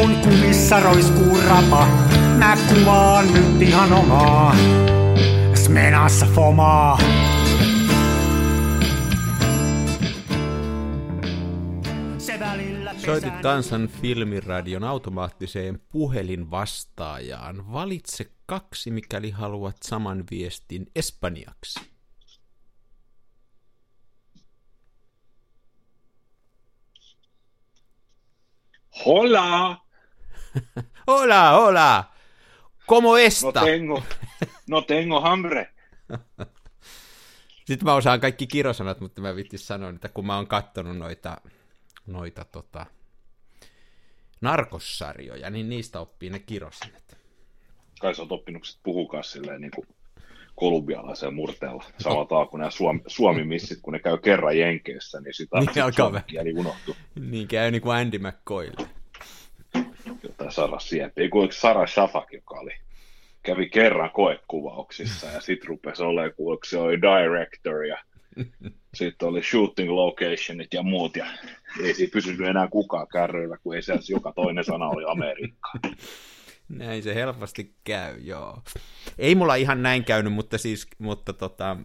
kun kumissa roiskuu rapa. Mä kuvaan nyt ihan omaa, smenassa fomaa. Soitit kansan filmiradion automaattiseen puhelinvastaajaan. Valitse kaksi, mikäli haluat saman viestin espanjaksi. Hola! hola, hola! ¿Cómo esta? No tengo, no tengo hambre. Sitten mä osaan kaikki kirosanat, mutta mä vittis sanoa, että kun mä oon kattonut noita, noita tota, narkossarjoja, niin niistä oppii ne kirosanat. Kai sä oot oppinut, puhukaa silleen niin kuin kolumbialaisen murteella. Samalla kuin nämä Suomi, Suomi-missit, kun ne käy kerran Jenkeissä, niin sitä niin alkaa kieli unohtuu. Niin käy niin kuin Andy McCoy. Jotain Sara Sieppi. Ei Sara Shafak, joka oli kävi kerran koekuvauksissa ja sitten rupesi olemaan, kun se oli director ja sitten oli shooting locationit ja muut ja ei siinä pysynyt enää kukaan kärryillä, kun ei siellä joka toinen sana oli Amerikka. Näin se helposti käy, joo. Ei mulla ihan näin käynyt, mutta siis, mutta tota,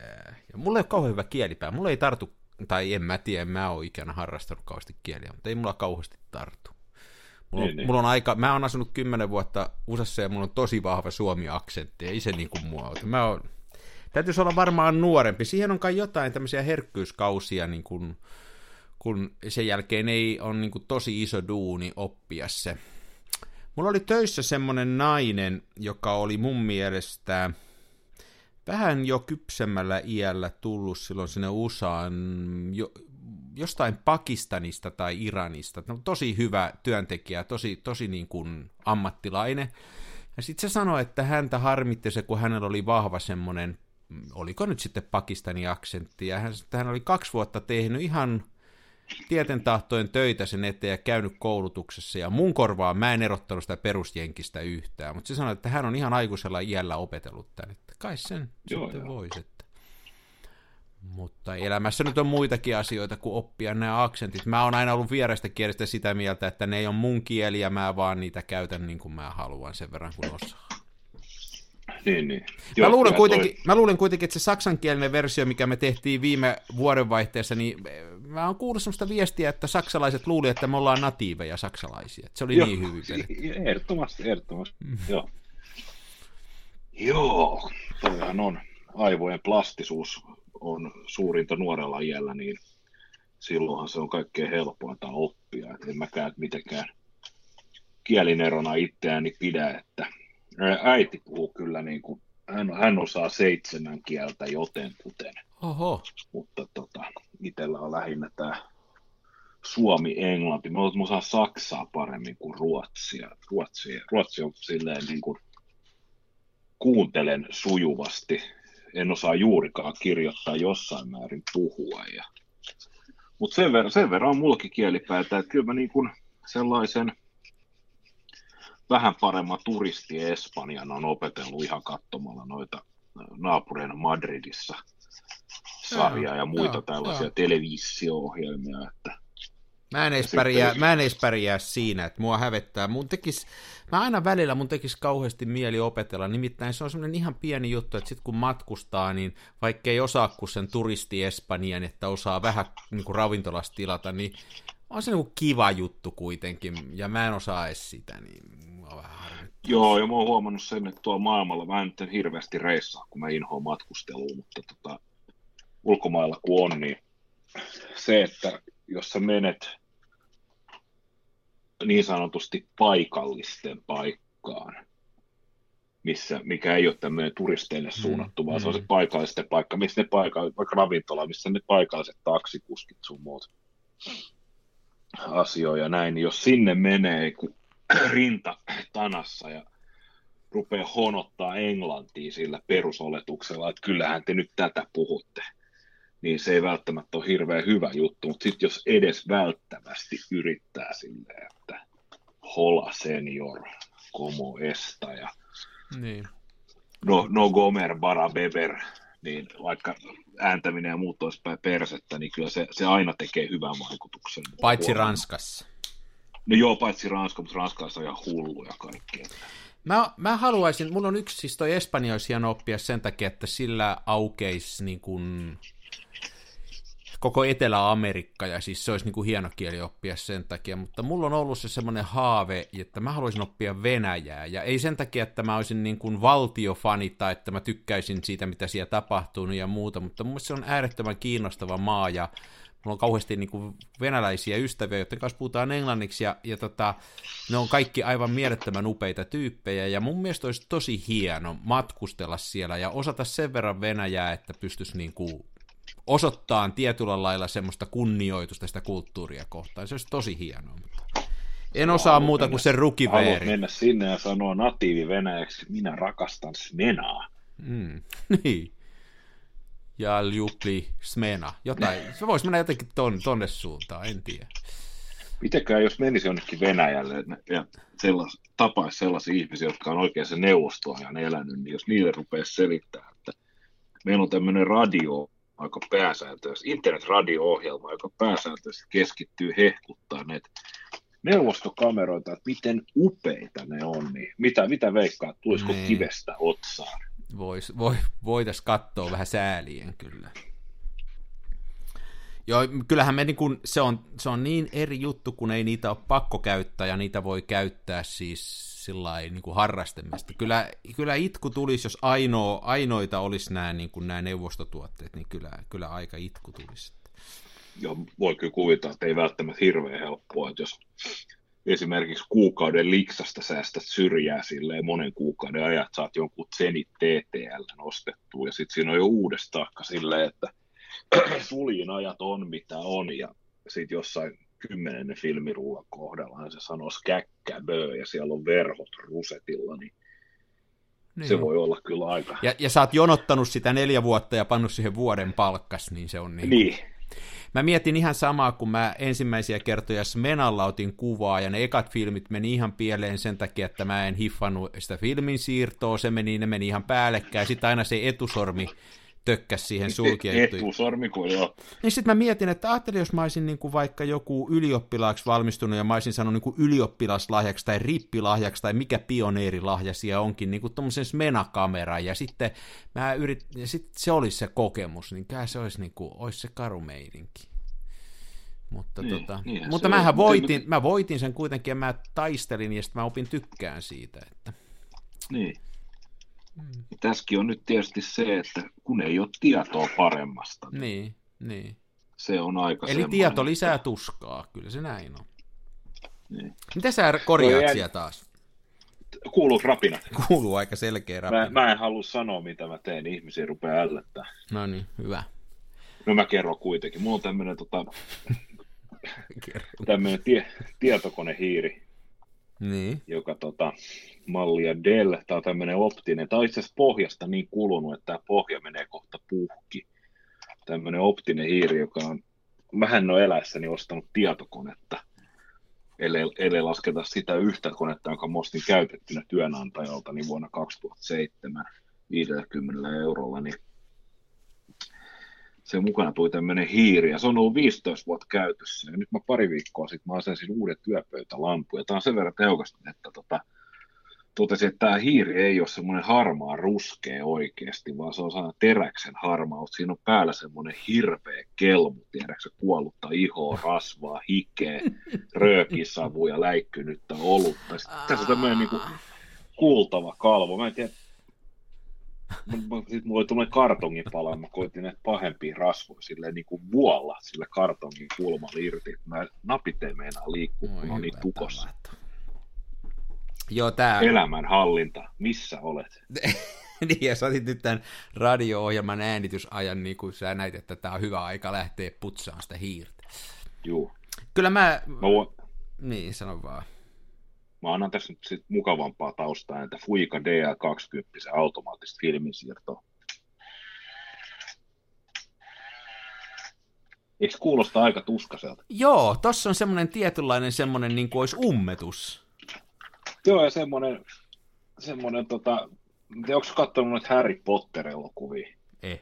äh, mulla ei ole kauhean hyvä kielipää. Mulla ei tartu, tai en mä tiedä, en mä oon ikänä harrastanut kauheasti kieliä, mutta ei mulla kauheasti tartu. Mulla, niin, on, niin. mulla on aika, mä oon asunut kymmenen vuotta USAssa ja mulla on tosi vahva suomi-aksentti, ei se niin kuin mua Mä oon, täytyisi olla varmaan nuorempi. Siihen on kai jotain tämmöisiä herkkyyskausia, niin kuin, kun sen jälkeen ei ole niin kuin tosi iso duuni oppia se. Mulla oli töissä semmonen nainen, joka oli mun mielestä vähän jo kypsemmällä iällä tullut silloin sinne USAan, jo, jostain Pakistanista tai Iranista. No, tosi hyvä työntekijä, tosi, tosi niin kuin ammattilainen. Ja sitten se sanoi, että häntä harmitti se, kun hänellä oli vahva semmoinen, oliko nyt sitten Pakistanin aksentti, ja hän, hän oli kaksi vuotta tehnyt ihan tieten tahtojen töitä sen eteen ja käynyt koulutuksessa, ja mun korvaa mä en erottanut sitä perusjenkistä yhtään, mutta se sanoi, että hän on ihan aikuisella iällä opetellut tämän, että kai sen Joo, sitten voisi. Mutta elämässä nyt on muitakin asioita kuin oppia nämä aksentit. Mä oon aina ollut vierestä kielestä sitä mieltä, että ne ei ole mun kieli ja mä vaan niitä käytän niin kuin mä haluan sen verran kuin osaa. Niin, niin. Joo, mä, luulen kuitenkin, toi... mä luulen kuitenkin, että se saksankielinen versio, mikä me tehtiin viime vuodenvaihteessa, niin mä oon kuullut sellaista viestiä, että saksalaiset luulivat, että me ollaan natiiveja saksalaisia. Se oli Joo, niin hyvin Ehdottomasti, ehdottomasti. Mm. Joo. Joo, toihan on aivojen plastisuus on suurinta nuorella iällä, niin silloinhan se on kaikkein helpointa oppia. Et en mäkään mitenkään kielinerona itseäni pidä, että äiti puhuu kyllä niin kuin, hän, hän osaa seitsemän kieltä joten kuten. Oho. Mutta tota, itsellä on lähinnä tämä Suomi-Englanti. Mä, mä osaan Saksaa paremmin kuin Ruotsia. Ruotsi, Ruotsi on silleen niin kuin, kuuntelen sujuvasti en osaa juurikaan kirjoittaa jossain määrin puhua. Ja... Mutta sen verran, sen verran on mullakin kielipäätä, että kyllä mä niin kuin sellaisen vähän paremman turisti Espanjan on opetellut ihan katsomalla noita naapureina Madridissa sarjaa ja muita joo, tällaisia joo. televisio-ohjelmia, että Mä en, edes pärjää, mä en edes pärjää siinä, että mua hävettää. Mun tekis, mä aina välillä mun tekisi kauheasti mieli opetella, nimittäin se on semmoinen ihan pieni juttu, että sitten kun matkustaa, niin vaikka ei osaa kuin sen turisti Espanjan, että osaa vähän niin kuin ravintolasta tilata, niin on se niin kuin kiva juttu kuitenkin, ja mä en osaa edes sitä, niin Joo, ja mä oon huomannut sen, että tuolla maailmalla mä en nyt hirveästi reissaa, kun mä inhoan matkustelua, mutta tota, ulkomailla kun on, niin se, että jos sä menet niin sanotusti paikallisten paikkaan, missä, mikä ei ole tämmöinen turisteille mm, suunnattu, mm, vaan mm. se on se paikallisten paikka, missä ne paikka, vaikka ravintola, missä ne paikalliset taksikuskit sun muut asioja näin, niin jos sinne menee rinta tanassa ja rupeaa honottaa englantia sillä perusoletuksella, että kyllähän te nyt tätä puhutte, niin se ei välttämättä ole hirveän hyvä juttu, mutta sitten jos edes välttävästi yrittää silleen, että hola senior, como esta ja niin. no, no gomer bara beber, niin vaikka ääntäminen ja muut olisi päin persettä, niin kyllä se, se aina tekee hyvän vaikutuksen. Paitsi Ranskassa. No joo, paitsi Ranska, mutta Ranskassa on ihan hulluja kaikkea. Mä, mä haluaisin, mulla on yksi, siis toi Espanja olisi hieno oppia sen takia, että sillä aukeisi niin kuin koko Etelä-Amerikka, ja siis se olisi niin kuin hieno kieli oppia sen takia, mutta mulla on ollut se semmoinen haave, että mä haluaisin oppia Venäjää, ja ei sen takia, että mä olisin niin kuin valtiofani tai että mä tykkäisin siitä, mitä siellä tapahtuu ja muuta, mutta mun se on äärettömän kiinnostava maa, ja mulla on kauheasti niin kuin venäläisiä ystäviä, joiden kanssa puhutaan englanniksi, ja, ja tota, ne on kaikki aivan mielettömän upeita tyyppejä, ja mun mielestä olisi tosi hieno matkustella siellä ja osata sen verran Venäjää, että pystyisi niin kuin osoittaa tietyllä lailla semmoista kunnioitusta sitä kulttuuria kohtaan. Se olisi tosi hienoa. En osaa muuta mennä, kuin sen rukiveeri. Haluat mennä sinne ja sanoa natiivi venäjäksi, minä rakastan Smenaa. Mm, niin. Ja Ljupli Smena. Jotain. Se voisi mennä jotenkin ton, tonne suuntaan, en tiedä. Mitenkään jos menisi jonnekin Venäjälle ja sellas, tapaisi sellaisia ihmisiä, jotka on oikein se neuvostoajan elänyt, niin jos niille rupeaisi selittää, että meillä on tämmöinen radio, aika pääsääntöisesti, internet-radio-ohjelma, joka pääsääntöisesti keskittyy hehkuttaa näitä neuvostokameroita, että miten upeita ne on, niin mitä, mitä veikkaa, tulisiko niin. kivestä otsaan? Vois, voi, voitaisiin katsoa vähän säälien kyllä. Joo, kyllähän me niin kun, se, on, se on niin eri juttu, kun ei niitä ole pakko käyttää, ja niitä voi käyttää siis sillä niin kuin harrastemista. Kyllä, kyllä itku tulisi, jos ainoa, ainoita olisi nämä, niin kuin nämä neuvostotuotteet, niin kyllä, kyllä aika itku tulisi. Joo, voi kyllä kuvitella, että ei välttämättä hirveän helppoa, että jos esimerkiksi kuukauden liksasta säästät syrjää silleen monen kuukauden ajat, saat jonkun Zenit TTL nostettua, ja sitten siinä on jo uudestaan silleen, että suljin ajat on mitä on, ja sitten jossain kymmenennen filmirullan kohdalla se sanoo skäkkäbö ja siellä on verhot rusetilla, niin niin. Se voi olla kyllä aika. Ja, ja sä oot jonottanut sitä neljä vuotta ja pannut siihen vuoden palkkas, niin se on niin. Niin. Mä mietin ihan samaa, kun mä ensimmäisiä kertoja Smenalla otin kuvaa, ja ne ekat filmit meni ihan pieleen sen takia, että mä en hiffannut sitä filmin siirtoa, se meni, ne meni ihan päällekkäin, sitten aina se etusormi tökkäs siihen sulkien. kuin joo. Niin sitten mä mietin, että ajattelin, jos mä olisin niin kuin vaikka joku ylioppilaaksi valmistunut ja mä olisin sanonut niin kuin ylioppilaslahjaksi tai rippilahjaksi tai mikä pioneerilahja siellä onkin, niin kuin tuommoisen Smena-kamera ja sitten mä yrit, ja sit se olisi se kokemus, niin kyllä se olisi, niin kuin, olisi se karu meidinkin. Mutta, niin, tota, niin, mutta mähän voitin, mä voitin sen kuitenkin ja mä taistelin ja sitten mä opin tykkään siitä. Että... Niin. Mm. Tässäkin on nyt tietysti se, että kun ei ole tietoa paremmasta. Niin, niin. niin. Se on aika Eli tieto lisää että... tuskaa, kyllä se näin on. Niin. Mitä sä korjaat no, siellä taas? Kuuluu rapina. Kuuluu aika selkeä rapina. Mä, mä en halua sanoa, mitä mä teen, ihmisiä rupeaa ällättää. No niin, hyvä. No mä kerron kuitenkin. Mulla on tämmöinen tota, tämmöinen tie, tietokonehiiri, niin. joka tota, mallia Dell, tämä on tämmöinen optinen, tämä on itse asiassa pohjasta niin kulunut, että tämä pohja menee kohta puhki. Tämmöinen optinen hiiri, joka on, vähän no eläessäni ostanut tietokonetta, ellei, ellei lasketa sitä yhtä konetta, jonka mä ostin käytettynä työnantajalta niin vuonna 2007 50 eurolla, niin se mukana tuli tämmöinen hiiri, ja se on ollut 15 vuotta käytössä, ja nyt mä pari viikkoa sitten mä asensin uudet työpöytälampu, ja tämä on sen verran tehokasta, että tota, totesin, että tämä hiiri ei ole semmoinen harmaa ruskea oikeasti, vaan se on sana teräksen harmaus. Siinä on päällä semmoinen hirveä kelmu, tiedätkö kuollutta ihoa, rasvaa, hikeä, röökisavuja, läikkynyttä olutta. Sitten tässä on tämmöinen niin kuin kuultava kalvo. Mä en tiedä, sitten mulla oli tuommoinen kartongipala, mä koitin näitä pahempia rasvoja silleen niin kuin vuolla sille kartongin kulmalla irti. Mä napit ei meinaa liikkua, kun on niin tukossa. Joo, tää... Elämänhallinta, missä olet? niin, ja sä otit nyt tämän radio-ohjelman äänitysajan, niin kuin sä näit, että tämä on hyvä aika lähteä putsaamaan sitä hiirtä. Joo. Kyllä mä... mä voin... Niin, sano vaan. Mä annan tässä nyt sit mukavampaa taustaa, että Fuika DL20 automaattista filminsiirtoa. Eikö kuulosta aika tuskaselta? Joo, tossa on semmoinen tietynlainen semmoinen, niin kuin olisi ummetus. Joo, ja semmoinen, semmoinen tota, onko katsonut noita Harry Potter-elokuvia? Ei.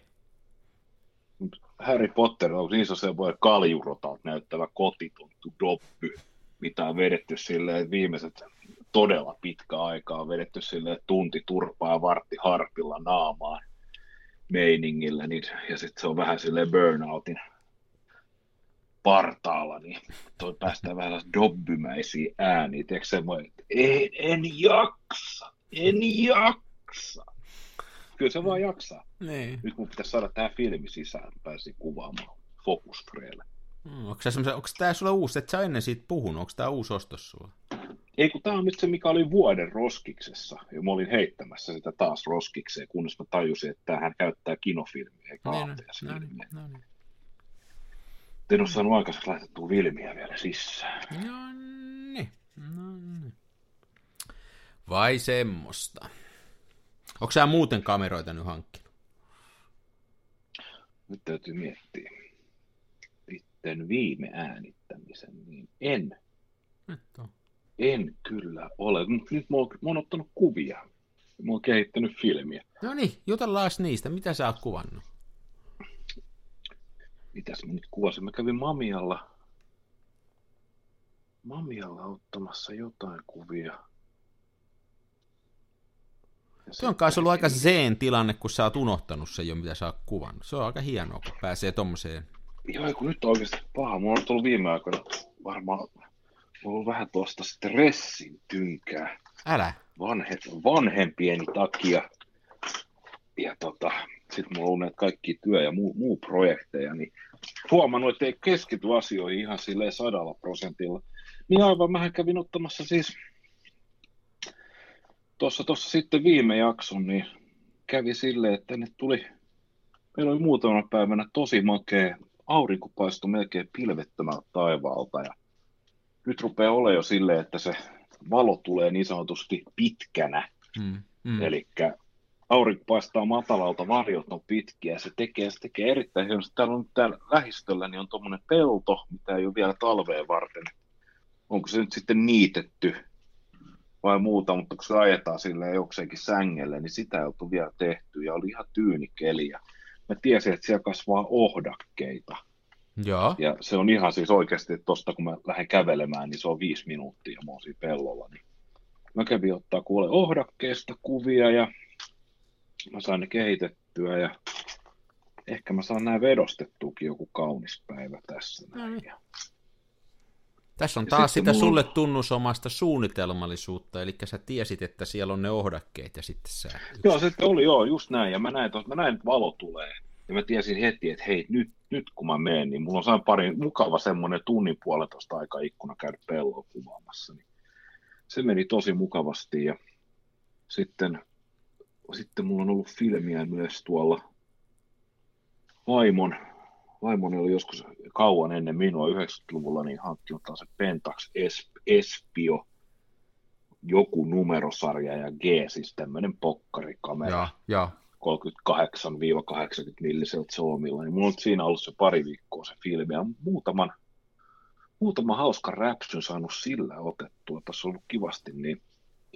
Harry Potter, onko niissä on semmoinen kaljurotalta näyttävä kotitonttu Dobby. mitä on vedetty silleen viimeiset todella pitkä aikaa on vedetty silleen tunti turpaa ja vartti harpilla naamaan meiningillä, niin, ja sitten se on vähän sille burnoutin partaalla, niin toi päästään vähän dobbymäisiä ääniä, tiedätkö semmoinen, että en, en jaksa, en jaksa. Kyllä se vaan jaksaa. Niin. Nyt mun pitäisi saada tämä filmi sisään, pääsi kuvaamaan Focus Freelle. Mm, onko, onko tämä sulle uusi, että sä ennen siitä puhunut, onko tämä uusi ostos sulla? Ei kun tämä on nyt se, mikä oli vuoden roskiksessa, ja mä olin heittämässä sitä taas roskikseen, kunnes mä tajusin, että tämähän käyttää kinofilmiä, eikä Niin, no, niin, filmiä. no niin. En ole saanut aikaiseksi laitettua filmiä vielä sisään. No niin, no niin. Vai semmoista. Onko sä muuten kameroita nyt hankkinut? Nyt täytyy miettiä. Sitten viime äänittämisen, niin en, Nyt on. en kyllä ole. Mut Nyt mä oon, mä oon ottanut kuvia. Mä oon kehittänyt filmiä. No niin, jutellaan niistä. Mitä sä oot kuvannut? Mitäs mä nyt kuvasin? Mä kävin Mamialla, Mamialla ottamassa jotain kuvia. Ja Se on kai ollut aika zeen tilanne, kun sä oot unohtanut sen jo, mitä sä oot kuvannut. Se on aika hienoa, kun pääsee tommoseen. Joo, kun nyt on oikeasti paha. Mulla on ollut viime aikoina varmaan ollut vähän tuosta stressin tynkää Älä. vanhe, vanhempieni takia. Ja tota, sitten mulla on näitä kaikki työ- ja muu, muu projekteja, niin huomannut, että ei keskity asioihin ihan silleen sadalla prosentilla. Niin aivan, mähän kävin ottamassa siis tuossa tuossa sitten viime jakson, niin kävi silleen, että tänne tuli, meillä oli muutamana päivänä tosi makea, aurinko paistoi melkein pilvettömältä taivaalta ja nyt rupeaa olemaan jo silleen, että se valo tulee niin sanotusti pitkänä, Mm, mm. eli aurinko paistaa matalalta, varjot on pitkiä ja se tekee, se tekee erittäin hienosti. Täällä on täällä lähistöllä niin on tuommoinen pelto, mitä ei ole vielä talveen varten. Onko se nyt sitten niitetty vai muuta, mutta kun se ajetaan silleen jokseenkin sängelle, niin sitä ei oltu vielä tehty ja oli ihan tyyni keli. Ja mä tiesin, että siellä kasvaa ohdakkeita. Joo. Ja se on ihan siis oikeasti, että tosta kun mä lähden kävelemään, niin se on viisi minuuttia, mä oon siinä pellolla. Niin mä kävin ottaa kuule ohdakkeesta kuvia ja mä sain ne kehitettyä ja ehkä mä saan nämä vedostettuukin joku kaunis päivä tässä. No Näin. niin. Ja Tässä on Ja taas sitä mulla sulle tunnusomasta suunnitelmallisuutta, eli sä tiesit, että siellä on ne ohdakkeet ja sitten sä... Joo, se oli joo, just näin. Ja mä näin, tos- mä näin, että valo tulee. Ja mä tiesin heti, että hei, nyt, nyt kun mä menen, niin mulla on sain pari mukava semmoinen tunnin puolitoista aika ikkuna käydä pelloa kuvaamassa. Niin se meni tosi mukavasti. Ja sitten, sitten mulla on ollut filmiä myös tuolla vaimon, vaimoni oli joskus kauan ennen minua 90-luvulla niin hankkinut se Pentax Es- Espio joku numerosarja ja G, siis tämmöinen pokkarikamera. Joo, joo. 38-80 milliseltä zoomilla, niin mulla on siinä ollut se pari viikkoa se filmi, ja muutaman, muutaman hauskan räpsyn saanut sillä otettua, tässä on ollut kivasti niin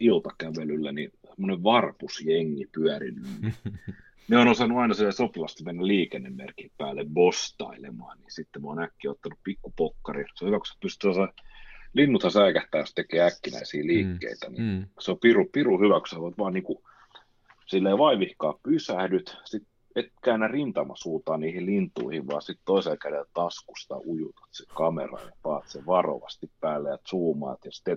iltakävelyllä, niin semmoinen varpusjengi pyörinyt. niin Ne on osannut aina sille sopivasti mennä liikennemerkin päälle bostailemaan, niin sitten mä oon äkkiä ottanut pikkupokkari. Se on hyvä, kun sä pystyt osa... Linnuthan säikähtää, jos tekee äkkinäisiä liikkeitä, niin Mm. se on piru, piru hyvä, kun sä voit vaan niinku silleen vaivihkaa pysähdyt, sit et käännä rintamasuutaan niihin lintuihin, vaan sitten toisella kädellä taskusta ujutat se kamera ja paat sen varovasti päälle ja zoomaat. Ja sitten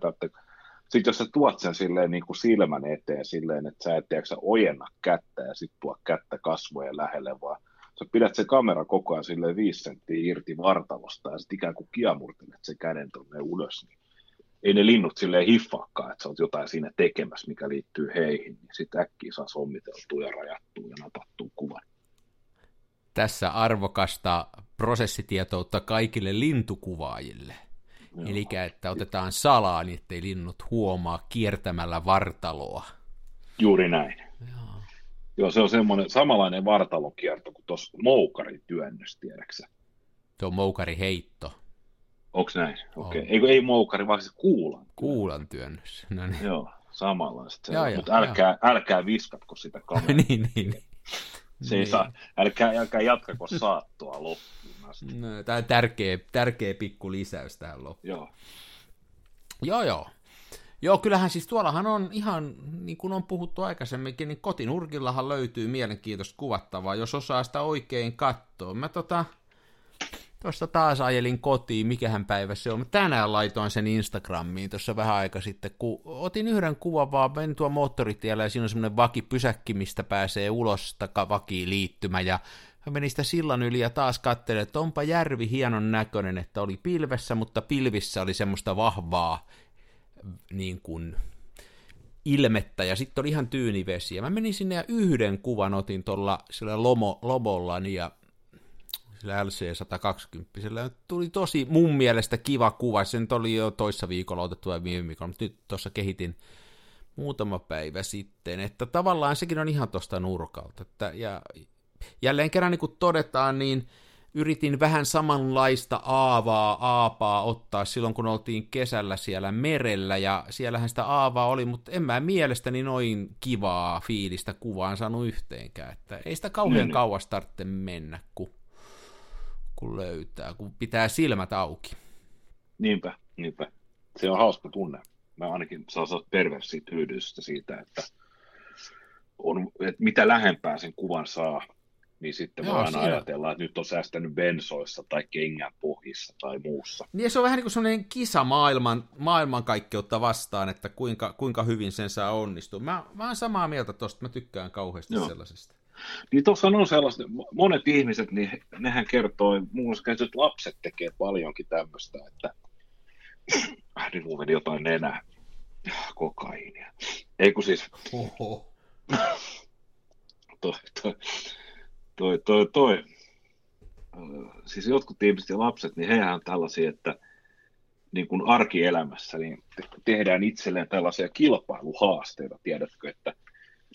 sit jos sä tuot sen silleen niin kuin silmän eteen silleen, että sä et sä ojenna kättä ja sitten tuo kättä kasvojen lähelle, vaan sä pidät se kamera koko ajan silleen viisi senttiä irti vartalosta ja sitten ikään kuin kiamurtelet sen käden tuonne ylös, niin ei ne linnut silleen hiffaakaan, että sä oot jotain siinä tekemässä, mikä liittyy heihin, niin sitten äkkiä saa sommiteltua ja rajattua ja napattua kuvan. Tässä arvokasta prosessitietoutta kaikille lintukuvaajille. Joo. Eli että otetaan salaa, niin ettei linnut huomaa kiertämällä vartaloa. Juuri näin. Joo. Joo, se on semmoinen samanlainen vartalokierto kuin tuossa moukarin työnnös, tiedäksä. Se on moukari heitto, Onks näin? Okei. Okay. Ei, ei moukari, vaan siis kuulan. kuulan työnnös. No niin, Joo, samanlaiset. Joo, joo, Mutta älkää, älkää viskatko sitä kameraa. niin, niin. niin. Se ei saa, älkää, älkää jatkako saattoa loppuun asti. No, tämä on tärkeä, tärkeä pikku lisäys tähän loppuun. Joo. Joo, joo. Joo, kyllähän siis tuollahan on ihan, niin kuin on puhuttu aikaisemminkin, niin kotinurkillahan löytyy mielenkiintoista kuvattavaa, jos osaa sitä oikein katsoa. Mä tota, tuossa taas ajelin kotiin, mikähän päivä se on. Mä tänään laitoin sen Instagramiin tuossa vähän aika sitten, kun otin yhden kuvan vaan, menin tuo moottoritiellä ja siinä on semmoinen vakipysäkki, mistä pääsee ulos vakiin liittymä ja Mä menin sitä sillan yli ja taas katselin, että onpa järvi hienon näköinen, että oli pilvessä, mutta pilvissä oli semmoista vahvaa niin kuin, ilmettä ja sitten oli ihan tyyni vesi. Ja mä menin sinne ja yhden kuvan otin tuolla sillä lomo, lomollani ja sillä LC120. Sillä tuli tosi mun mielestä kiva kuva. Se nyt oli jo toissa viikolla otettu ja viime viikolla, mutta nyt tuossa kehitin muutama päivä sitten, että tavallaan sekin on ihan tuosta nurkalta. Että, ja jälleen kerran niin kuin todetaan, niin yritin vähän samanlaista aavaa, aapaa ottaa silloin, kun oltiin kesällä siellä merellä, ja siellähän sitä aavaa oli, mutta en mä mielestäni noin kivaa fiilistä kuvaan saanut yhteenkään, että ei sitä kauhean mm. kauas tarvitse mennä, kun, kun löytää, kun pitää silmät auki. Niinpä, niinpä. Se on hauska tunne. Mä ainakin saa perversiä tyydystä siitä, että, on, että mitä lähempää sen kuvan saa, niin sitten Joo, vaan ajatella, että nyt on säästänyt bensoissa tai kengän pohjissa tai muussa. Niin se on vähän niin kuin sellainen kisa maailman, maailmankaikkeutta vastaan, että kuinka, kuinka hyvin sen saa onnistua. Mä, mä oon samaa mieltä tosta, mä tykkään kauheasti Joo. sellaisesta. Niin tuossa on sellaista, monet ihmiset, niin nehän kertoo, muun muassa lapset tekee paljonkin tämmöistä, että äh, niin meni jotain nenää, kokaiinia. Ei kun siis, Oho. toi, toi, toi, toi, toi, siis jotkut ihmiset ja lapset, niin hehän on tällaisia, että niin kuin arkielämässä niin tehdään itselleen tällaisia kilpailuhaasteita, tiedätkö, että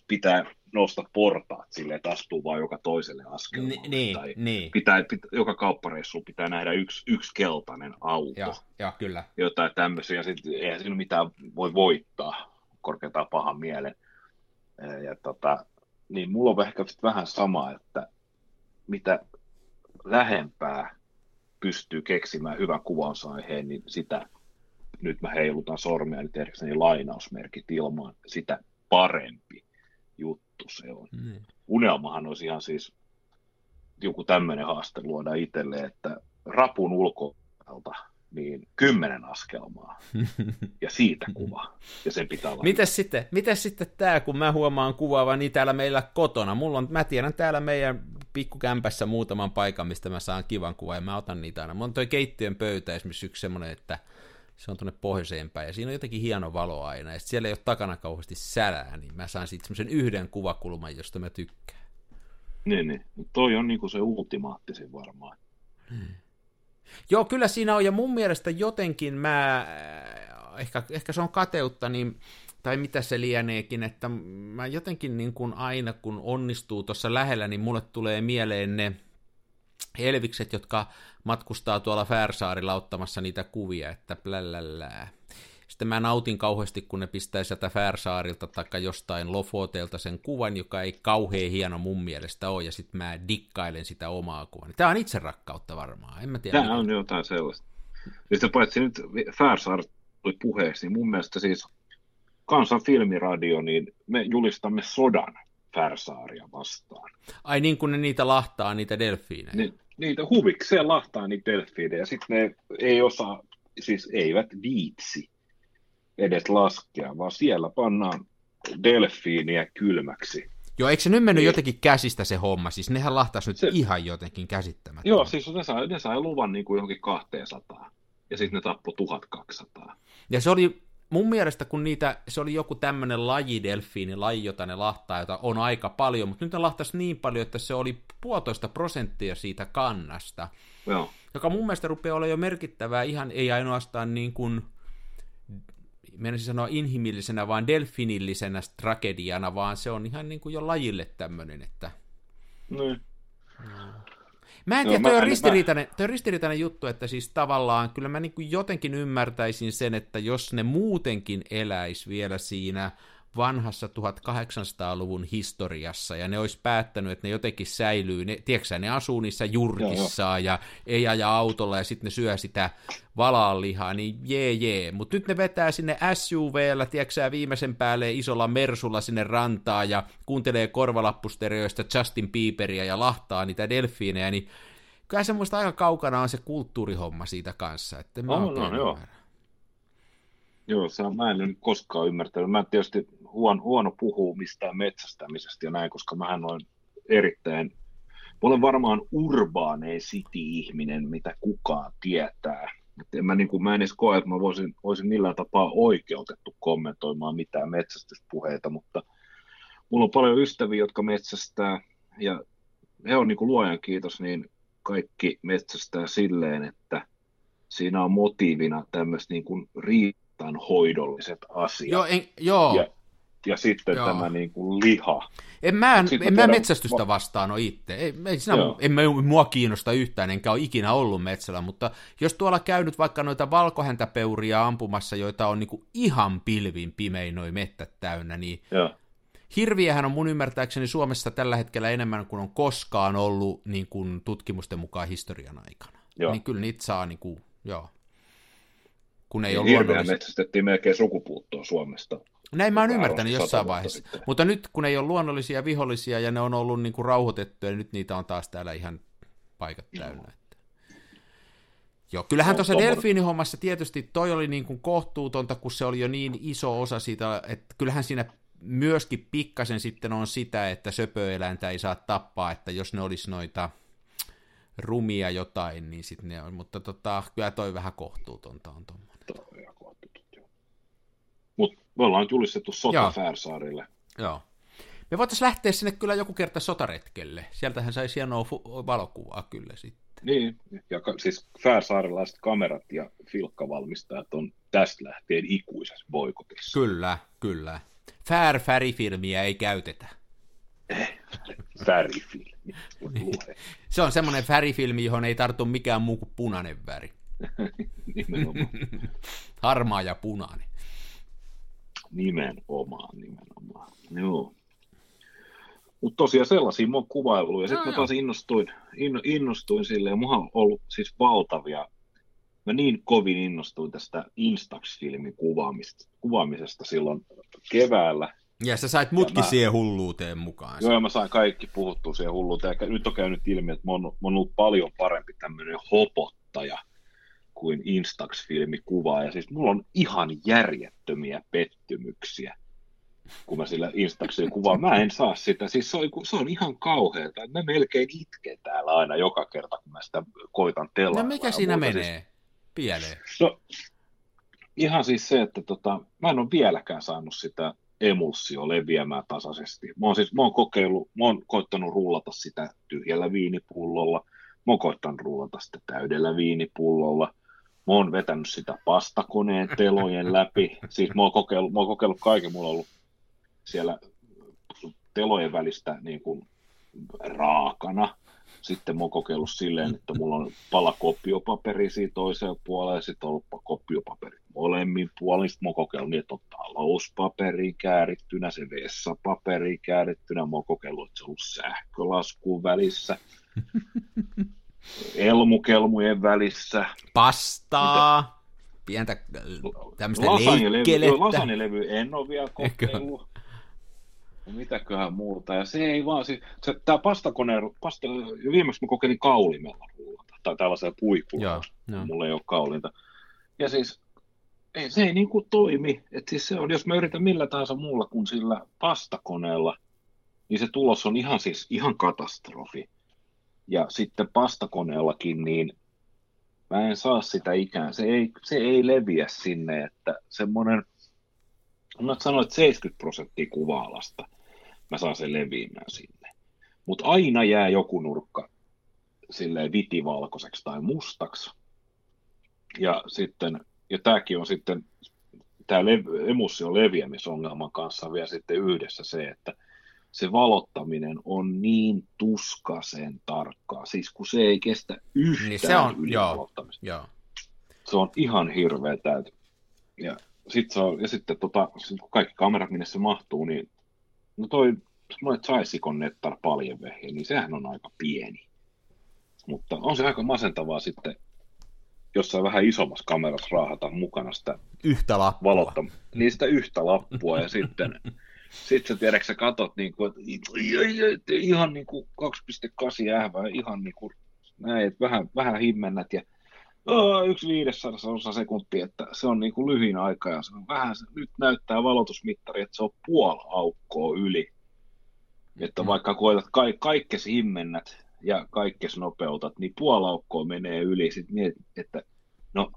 pitää nousta portaat sille, että astuu vain joka toiselle askelmalle. Ni, niin, tai niin. Pitää, pitää, joka kauppareissuun pitää nähdä yksi, yksi keltainen auto. Ja, ja kyllä. Jotain tämmöisiä. Sitten eihän siinä mitään voi voittaa korkeintaan pahan mielen. Ja tota, niin mulla on ehkä vähän sama, että mitä lähempää pystyy keksimään hyvän kuvausaiheen, niin sitä, nyt mä heilutan sormia, niin tehdäkseni lainausmerkit ilmaan, sitä parempi juttu se on. Mm. Unelmahan olisi ihan siis joku tämmöinen haaste luoda itselle, että rapun ulkopuolelta niin kymmenen askelmaa ja siitä kuva. Ja sen pitää olla. Mites sitten, mites sitten tämä, kun mä huomaan kuvaavan niin täällä meillä kotona. Mulla on, mä tiedän täällä meidän pikkukämpässä muutaman paikan, mistä mä saan kivan kuvan ja mä otan niitä aina. Mulla on toi keittiön pöytä esimerkiksi yksi semmoinen, että se on tuonne pohjoiseen päin, ja siinä on jotenkin hieno valo aina, ja siellä ei ole takana kauheasti sälää, niin mä saan siitä semmoisen yhden kuvakulman, josta mä tykkään. Niin, niin. Toi on niinku se ultimaattisin varmaan. Hmm. Joo, kyllä siinä on, ja mun mielestä jotenkin mä, äh, ehkä, ehkä se on kateutta, niin, tai mitä se lieneekin, että mä jotenkin niin kuin aina, kun onnistuu tuossa lähellä, niin mulle tulee mieleen ne Elvikset, jotka matkustaa tuolla Färsaarilla ottamassa niitä kuvia, että plällälää. Sitten mä nautin kauheasti, kun ne pistää sieltä Färsaarilta tai jostain Lofotelta sen kuvan, joka ei kauhean hieno mun mielestä ole, ja sitten mä dikkailen sitä omaa kuvaa. Tämä on itse rakkautta varmaan, en mä tiedä. Tämä on jotain sellaista. Sitten paitsi nyt Färsaar tuli puheeksi, niin mun mielestä siis Kansan filmiradio, niin me julistamme sodan Färsaaria vastaan. Ai niin kuin ne niitä lahtaa, niitä delfiinejä. Ni, niitä huvikseen lahtaa niitä delfiinejä, sitten ne ei osaa, siis eivät viitsi edes laskea, vaan siellä pannaan delfiiniä kylmäksi. Joo, eikö se nyt mennyt niin. jotenkin käsistä se homma? Siis nehän lahtaisi nyt se, ihan jotenkin käsittämättä. Joo, siis ne sai, ne sai luvan niin kuin johonkin 200 ja sitten ne tappoi 1200. Ja se oli mun mielestä, kun niitä, se oli joku tämmöinen laji, delfiini, laji, jota ne lahtaa, jota on aika paljon, mutta nyt ne lahtaisi niin paljon, että se oli puolitoista prosenttia siitä kannasta. Joo. Joka mun mielestä rupeaa olla jo merkittävää ihan ei ainoastaan niin kuin menisin sanoa inhimillisenä, vaan delfinillisenä tragediana, vaan se on ihan niin kuin jo lajille tämmöinen, että... Niin. Mä en tiedä, toi, on ristiriitainen, toi on ristiriitainen juttu, että siis tavallaan kyllä mä niin kuin jotenkin ymmärtäisin sen, että jos ne muutenkin eläis vielä siinä vanhassa 1800-luvun historiassa, ja ne olisi päättänyt, että ne jotenkin säilyy, ne, tiedätkö ne asuu niissä jurkissaan, ja ei aja autolla, ja sitten ne syö sitä valaanlihaa, niin jee jee, mutta nyt ne vetää sinne SUVllä, tiedätkö viimeisen päälle isolla mersulla sinne rantaa, ja kuuntelee korvalappustereoista Justin Bieberia, ja lahtaa niitä delfiinejä, niin kyllä semmoista aika kaukana on se kulttuurihomma siitä kanssa, että mä on, on, joo. Joo, se, mä en nyt koskaan ymmärtänyt. Mä tietysti huono, huono puhuu mistään metsästämisestä ja näin, koska mä olen erittäin, mä olen varmaan urbaanein city-ihminen, mitä kukaan tietää. Et en mä, niin kuin, mä en edes koe, että mä voisin, voisin millään tapaa oikeutettu kommentoimaan mitään metsästyspuheita, mutta mulla on paljon ystäviä, jotka metsästää, ja he on niin kuin luojan kiitos, niin kaikki metsästää silleen, että siinä on motiivina tämmöistä niin kuin hoidolliset asiat. Joo, en, joo. Ja, ja sitten joo. tämä niin kuin liha. En mä, en, en mä metsästystä vastaan ole itse. Ei, ei sinä, en mä, mua kiinnosta yhtään, enkä ole ikinä ollut metsällä, mutta jos tuolla käynyt vaikka noita valkohäntäpeuria ampumassa, joita on niin kuin ihan pilvin pimein noin mettät täynnä, niin joo. Hirviähän on mun ymmärtääkseni Suomessa tällä hetkellä enemmän kuin on koskaan ollut niin kuin tutkimusten mukaan historian aikana. Joo. Niin kyllä niitä saa, niin kuin, joo. Kun ei niin ole luonnollisia... metsästettiin melkein sukupuuttoa Suomesta. Näin mä oon ymmärtänyt jossain vaiheessa. Sitten. Mutta nyt kun ei ole luonnollisia vihollisia ja ne on ollut niin kuin rauhoitettuja, niin nyt niitä on taas täällä ihan paikat täynnä. Joo. Joo, kyllähän no, tuossa delfiinihommassa tietysti toi oli niin kuin kohtuutonta, kun se oli jo niin iso osa siitä, että kyllähän siinä myöskin pikkasen sitten on sitä, että söpöeläintä ei saa tappaa, että jos ne olisi noita rumia jotain, niin sitten ne on, mutta tota, kyllä toi vähän kohtuutonta on tuommoinen. Mutta me ollaan nyt julistettu sota Färsaarille. Joo. Me voitaisiin lähteä sinne kyllä joku kerta sotaretkelle. Sieltähän saisi hienoa fu- valokuvaa kyllä sitten. Niin, ja ka- siis Färsaarilaiset kamerat ja filkkavalmistajat on tästä lähtien ikuisessa boikotissa. Kyllä, kyllä. Fair Färifilmiä ei käytetä. Färifilmi. Se on semmoinen färifilmi, johon ei tartu mikään muu kuin punainen väri. Harmaa ja punainen. Nimenomaan, nimenomaan. Joo. Mutta tosiaan sellaisia mä oon kuvaillut, ja sitten mä taas innostuin, innostuin silleen, mulla on ollut siis valtavia mä niin kovin innostuin tästä Instax-filmin kuvaamisesta, kuvaamisesta silloin keväällä. Ja sä sait mutkin mä, siihen hulluuteen mukaan. Joo, ja mä sain kaikki puhuttua siihen hulluuteen. Ja nyt on käynyt ilmi, että mä oon, mä oon ollut paljon parempi tämmöinen hopottaja kuin Instax-filmi kuvaa. Ja siis mulla on ihan järjettömiä pettymyksiä, kun mä sillä Instaxilla kuvaan. Mä en saa sitä. Siis se on, se on ihan kauheata. Mä melkein itken täällä aina joka kerta, kun mä sitä koitan telaa. No mikä siinä menee? Siis, pieleen? No, ihan siis se, että tota, mä en ole vieläkään saanut sitä emulsio leviämään tasaisesti. Mä oon, siis, mä oon kokeillut, mä oon koittanut rullata sitä tyhjällä viinipullolla, mä oon koittanut rullata sitä täydellä viinipullolla, mä oon vetänyt sitä pastakoneen telojen läpi, siis mä oon kokeillut, mä oon kokeillut kaiken, mulla on ollut siellä telojen välistä niin kuin raakana, sitten mä oon kokeillut silleen, että mulla on pala kopiopaperia siitä toiseen puolelle, ja sitten on ollut kopiopaperi molemmin puolin. Sitten mä oon kokeillut niin, että on talouspaperi käärittynä, se vessapaperi käärittynä. Mä oon kokeillut, että se on ollut sähkölaskuun välissä. Elmukelmujen välissä. Pastaa. Mitä? Pientä tämmöistä leikkelettä. En ole vielä kokeillut mitäköhän muuta. Ja se ei vaan, se, se tämä pastakone, pasta, viimeksi mä kokeilin kaulimella rullata, tai tällaisella puikulla, Joo, no. mulla ei ole kaulinta. Ja siis ei, se ei niin kuin toimi. Et siis se on, jos mä yritän millä tahansa muulla kuin sillä pastakoneella, niin se tulos on ihan siis ihan katastrofi. Ja sitten pastakoneellakin, niin mä en saa sitä ikään, se ei, se ei leviä sinne, että semmoinen, mä sanoin, että 70 prosenttia kuva-alasta mä saan sen leviämään sinne. Mutta aina jää joku nurkka silleen vitivalkoiseksi tai mustaksi. Ja sitten, ja tämäkin on sitten, tämä lev- emussion leviämisongelman kanssa vielä sitten yhdessä se, että se valottaminen on niin tuskaisen tarkkaa, siis kun se ei kestä yhtään niin se on, joo, joo. Se on ihan hirveä täytyy. Ja sit se on, ja sitten tota, sit kun kaikki kamerat, minne se mahtuu, niin no toi semmoinen Zaisikon nettar paljenvehje, niin sehän on aika pieni. Mutta on se aika masentavaa sitten jossain vähän isommassa kamerassa raahata mukana sitä Yhtä lappua. valotta, niin sitä yhtä lappua ja sitten sitten sä tiedätkö, sä katot niin kuin, että ihan niin kuin 2.8 ähvää, ihan niin kuin näin, että vähän, vähän himmennät ja yksi viidessadassa osa sekuntia, että se on niin kuin lyhin aika ja se on vähän, nyt näyttää valotusmittari, että se on puoli aukkoa yli. Että vaikka koetat ka- kaikkes himmennät ja kaikkes nopeutat, niin puoli aukkoa menee yli. Sitten mietit, että no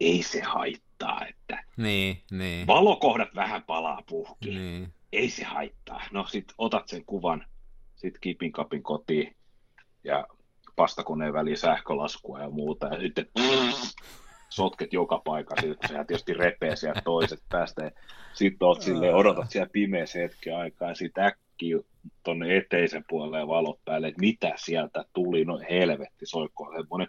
ei se haittaa, että Niin, niin. valokohdat vähän palaa puhki. niin. Ei se haittaa. No sit otat sen kuvan, sit kipin kapin kotiin ja pastakoneen väliin sähkölaskua ja muuta. Ja sitten sotket joka paikassa, kun sehän tietysti repee sieltä toiset päästä. Sitten oot silleen, odotat siellä pimeässä hetken aikaa ja sitten äkkiä tuonne eteisen puolelle valot päälle, että mitä sieltä tuli, no helvetti, soikkoon semmoinen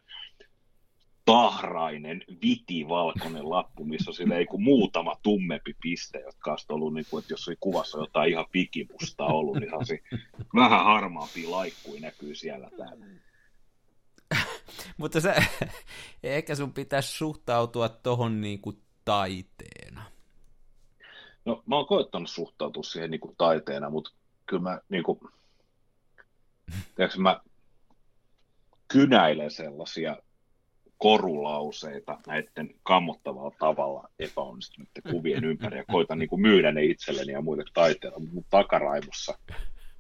tahrainen, vitivalkoinen lappu, missä on sille kuin muutama tummempi piste, jotka olisi ollut, niin kuin, että jos oli kuvassa jotain ihan pikimustaa ollut, niin se vähän harmaampi laikkui näkyy siellä täällä. Mutta se, ehkä sun pitäisi suhtautua tohon niinku taiteena. No mä oon koettanut suhtautua siihen niin kuin taiteena, mutta kyllä mä niin kuin, tiedätkö, mä kynäilen sellaisia korulauseita näiden kammottavalla tavalla epäonnistuneiden kuvien ympäri ja koitan niin kuin myydä ne itselleni ja muille taiteilla, mutta mun takaraivossa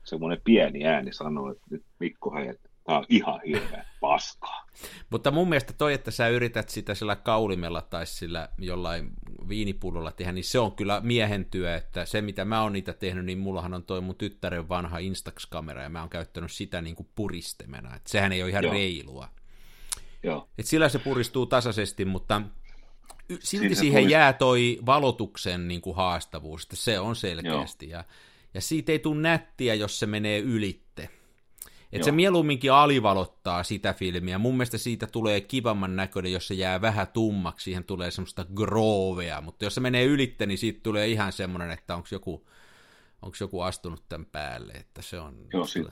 semmoinen pieni ääni sanoo, että nyt Mikko, hei, että tää on ihan hirveä paskaa. Mutta mun mielestä toi, että sä yrität sitä sillä kaulimella tai sillä jollain viinipullolla tehdä, niin se on kyllä miehen työ, että se mitä mä oon niitä tehnyt, niin mullahan on toi mun tyttären vanha Instax-kamera ja mä oon käyttänyt sitä niin kuin puristemena, että sehän ei ole ihan Joo. reilua. Joo, Et sillä se puristuu tasaisesti, mutta silti Siinä se siihen jää toi valotuksen niin kuin haastavuus, että se on selkeästi. Ja, ja siitä ei tule nättiä, jos se menee ylitte. Et se mieluumminkin alivalottaa sitä filmiä. Mun mielestä siitä tulee kivamman näköinen, jos se jää vähän tummaksi, siihen tulee semmoista grovea, mutta jos se menee ylitte, niin siitä tulee ihan semmoinen, että onko joku, onko joku astunut tämän päälle, että se on... Joo, sit,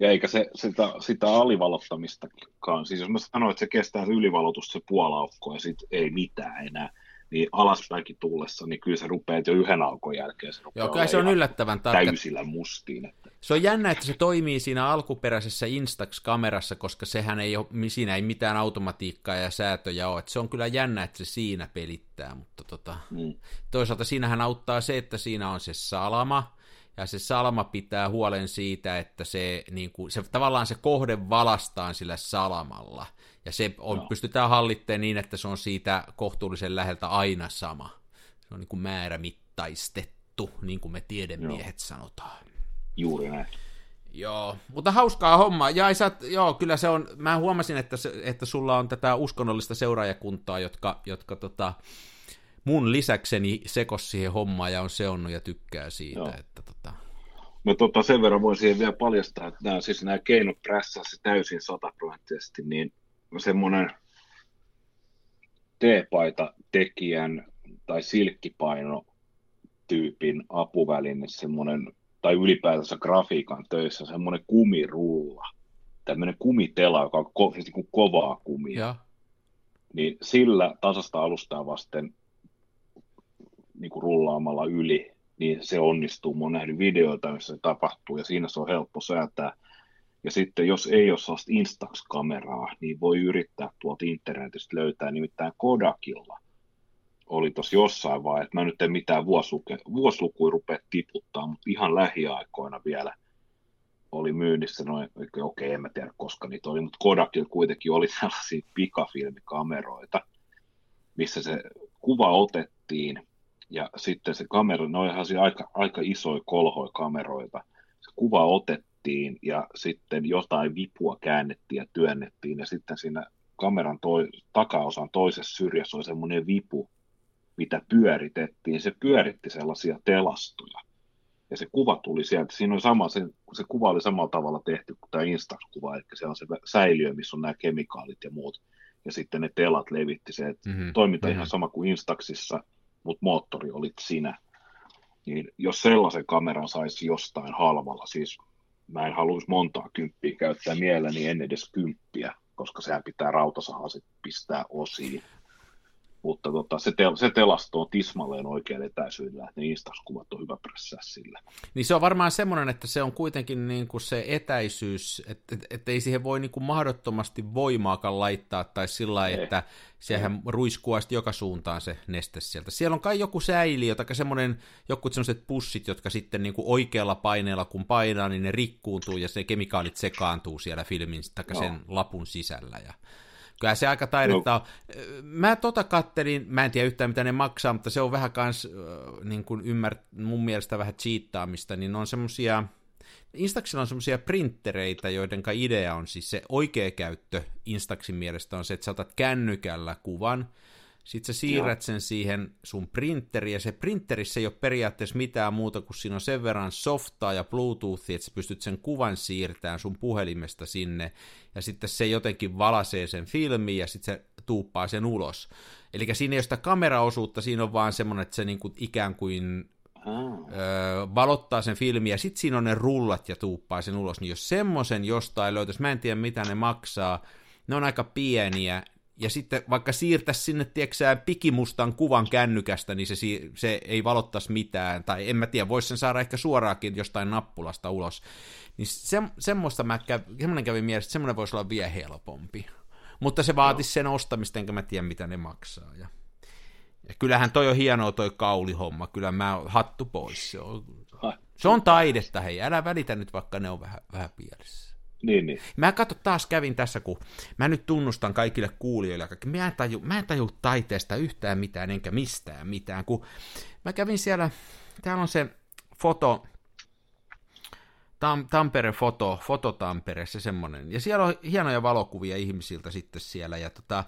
ja eikä se, sitä, sitä alivalottamistakaan, siis jos mä sanoin, että se kestää se ylivalotus se puolaukko ja sitten ei mitään enää, niin alaspäinkin tullessa, niin kyllä se rupeaa jo yhden aukon jälkeen. Se Joo, kyllä se on yllättävän tarkka. täysillä mustiin. Että, Se on jännä, että se toimii siinä alkuperäisessä Instax-kamerassa, koska sehän ei ole, siinä ei mitään automatiikkaa ja säätöjä ole. Että se on kyllä jännä, että se siinä pelittää, mutta tota, mm, toisaalta siinähän auttaa se, että siinä on se salama, ja se salama pitää huolen siitä, että se, niin kuin, se tavallaan se kohde valastaan sillä salamalla, ja se on, Joo. pystytään hallittamaan niin, että se on siitä kohtuullisen läheltä aina sama. Se on niin kuin määrämittaistettu, niin kuin me tiedemiehet sanotaan. juuri näin. Joo, mutta hauskaa hommaa. Ja sä, joo, kyllä se on, mä huomasin, että, se, että sulla on tätä uskonnollista seuraajakuntaa, jotka, jotka tota, mun lisäkseni sekos siihen hommaan ja on seonnut ja tykkää siitä, Joo. että tota, No tota, sen verran voin siihen vielä paljastaa, että nämä, siis nämä keinot prässaa se täysin sataprosenttisesti, niin semmoinen T-paita tekijän tai silkkipaino tyypin apuväline, semmoinen, tai ylipäätänsä grafiikan töissä, semmoinen kumirulla, tämmöinen kumitela, joka on ko- siis niin kuin kovaa kumia. Ja, niin sillä tasasta alustaa vasten niin kuin rullaamalla yli, niin se onnistuu. Mä oon nähnyt videoita, missä se tapahtuu, ja siinä se on helppo säätää. Ja sitten jos ei ole sellaista Instax-kameraa, niin voi yrittää tuolta internetistä löytää, nimittäin Kodakilla oli tuossa jossain vaiheessa, että mä nyt en mitään vuosiluke, vuosilukuja rupea tiputtaa, mutta ihan lähiaikoina vielä oli myynnissä noin, okei, okay, en mä tiedä koska niitä oli, mutta Kodakilla kuitenkin oli sellaisia pikafilmikameroita, missä se kuva otettiin ja sitten se kamera, ne on ihan sellaisia aika, aika isoja kolhoja kameroita, se kuva otettiin ja sitten jotain vipua käännettiin ja työnnettiin. Ja sitten siinä kameran toi, takaosan toisessa syrjässä oli semmoinen vipu, mitä pyöritettiin, se pyöritti sellaisia telastoja. Ja se kuva tuli sieltä, siinä on sama, se, se kuva oli samalla tavalla tehty kuin tämä Instax-kuva, eli se on se säiliö, missä on nämä kemikaalit ja muut, ja sitten ne telat levitti se, että Mhm, toiminta mhm. ihan sama kuin Instaxissa, mutta moottori olit sinä. Niin jos sellaisen kameran saisi jostain halvalla, siis mä en haluaisi montaa kymppiä käyttää mielelläni en edes kymppiä, koska sehän pitää rautasahasit pistää osiin mutta tota, se, tel, se telastoo tismalleen oikein etäisyydellä, että ne Instax-kuvat on hyvä pressää sillä. Niin se on varmaan semmoinen, että se on kuitenkin niin kuin se etäisyys, että et, et ei siihen voi niin kuin mahdottomasti voimaakaan laittaa, tai sillä ei, että sehän ruiskuu joka suuntaan se neste sieltä. Siellä on kai joku säili, tai semmoinen, joku sellaiset pussit, jotka sitten niin kuin oikealla paineella kun painaa, niin ne rikkuuntuu ja se kemikaalit sekaantuu siellä filmin, tai sen lapun sisällä. Ja Kyllä se aika taidetta no. on. Mä tota kattelin, mä en tiedä yhtään mitä ne maksaa, mutta se on vähän kans, niin kuin ymmär, mun mielestä vähän cheattaamista, niin on semmosia, Instaxilla on semmoisia printtereitä, joiden idea on siis se oikea käyttö Instaxin mielestä on se, että sä otat kännykällä kuvan, sitten sä siirrät sen siihen sun printeriin, ja se printerissä ei ole periaatteessa mitään muuta kuin siinä on sen verran softaa ja bluetoothia, että sä pystyt sen kuvan siirtämään sun puhelimesta sinne, ja sitten se jotenkin valasee sen filmiin, ja sitten se tuuppaa sen ulos. Eli siinä ei ole sitä kameraosuutta, siinä on vaan semmoinen, että se niinku ikään kuin Oh. Öö, valottaa sen filmin ja sitten siinä on ne rullat ja tuuppaa sen ulos, niin jos semmoisen jostain löytäisi, mä en tiedä mitä ne maksaa, ne on aika pieniä, ja sitten vaikka siirtäisi sinne, tieksää, pikimustan kuvan kännykästä, niin se, se ei valottaisi mitään, tai en mä tiedä, voisi sen saada ehkä suoraakin jostain nappulasta ulos. Niin se, semmoista mä käv, semmoinen kävi mielessä, että semmoinen voisi olla vielä helpompi. Mutta se vaatisi sen ostamista, enkä mä tiedä, mitä ne maksaa. Ja, ja kyllähän toi on hienoa toi kaulihomma, kyllä mä hattu pois. Se on, se on taidetta, hei, älä välitä nyt, vaikka ne on vähän, vähän pielessä. Niin, niin. Mä katso taas kävin tässä, kun mä nyt tunnustan kaikille kuulijoille, mä en taju, mä en taju taiteesta yhtään mitään, enkä mistään mitään, kun mä kävin siellä, täällä on se foto, Tam, Tampere Foto, Foto Tampere, se semmonen. Ja siellä on hienoja valokuvia ihmisiltä sitten siellä. Ja tota,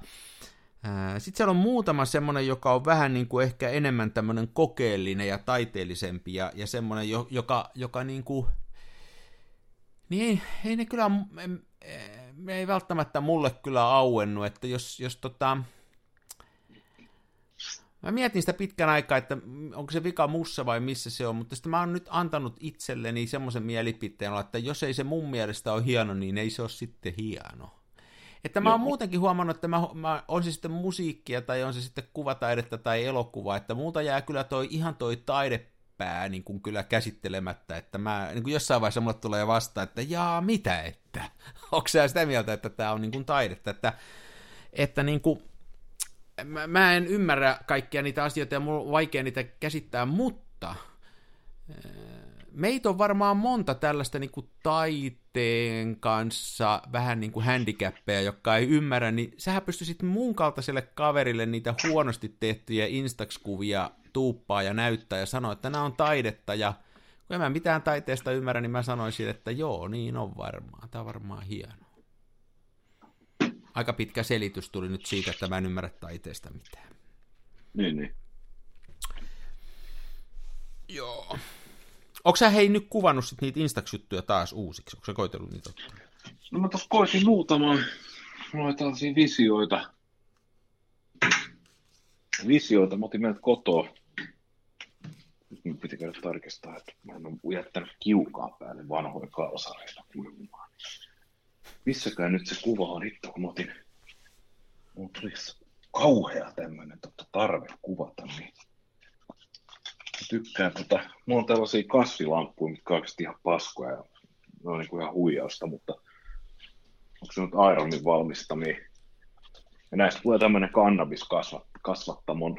sitten siellä on muutama semmoinen, joka on vähän niin kuin ehkä enemmän tämmöinen kokeellinen ja taiteellisempi ja, ja semmoinen, joka, joka niin kuin, niin ei, ei ne kyllä, me ei välttämättä mulle kyllä auennu, että jos, jos tota, Mä mietin sitä pitkän aikaa, että onko se vika mussa vai missä se on, mutta sitten mä oon nyt antanut itselleni semmoisen mielipiteen, että jos ei se mun mielestä ole hieno, niin ei se ole sitten hieno. Että mä oon muutenkin huomannut, että mä, mä, on se sitten musiikkia tai on se sitten kuvataidetta tai elokuva, että muuta jää kyllä toi ihan toi taide pää niin kuin kyllä käsittelemättä, että mä, niin kuin jossain vaiheessa mulle tulee vastaan, että jaa, mitä, että? Onko sä sitä mieltä, että tämä on niin kuin taidetta, että, että niin kuin, mä, mä en ymmärrä kaikkia niitä asioita ja mulla on vaikea niitä käsittää, mutta eh, meitä on varmaan monta tällaista niin kuin taiteen kanssa vähän niin kuin handicappeja, jotka ei ymmärrä, niin sähän pystyisit muun kaltaiselle kaverille niitä huonosti tehtyjä Instax-kuvia tuuppaa ja näyttää ja sanoo, että nämä on taidetta ja kun en mä mitään taiteesta ymmärrä, niin mä sanoisin, että joo, niin on varmaan. Tämä on varmaan hieno. Aika pitkä selitys tuli nyt siitä, että mä en ymmärrä taiteesta mitään. Niin, niin. Joo. Onko sä hei nyt kuvannut sit niitä Instax-juttuja taas uusiksi? Onko sä koitellut niitä No mä tuossa koitin muutaman. Mulla oli tällaisia visioita. Visioita. Mä otin meidät kotoa nyt piti käydä tarkistaa, että mä ole jättänyt kiukaa päälle vanhoja kalsareita kuivumaan. Missäkään nyt se kuva on hitto, kun mä otin, mulla tuli kauhea tämmöinen totta, tarve kuvata, niin mä tykkään tota, mulla on tällaisia kasvilamppuja, mitkä on ihan paskoja ja ne on niin kuin ihan huijausta, mutta onko se nyt Ironin valmistamia? Ja näistä tulee tämmöinen kannabiskasvattamon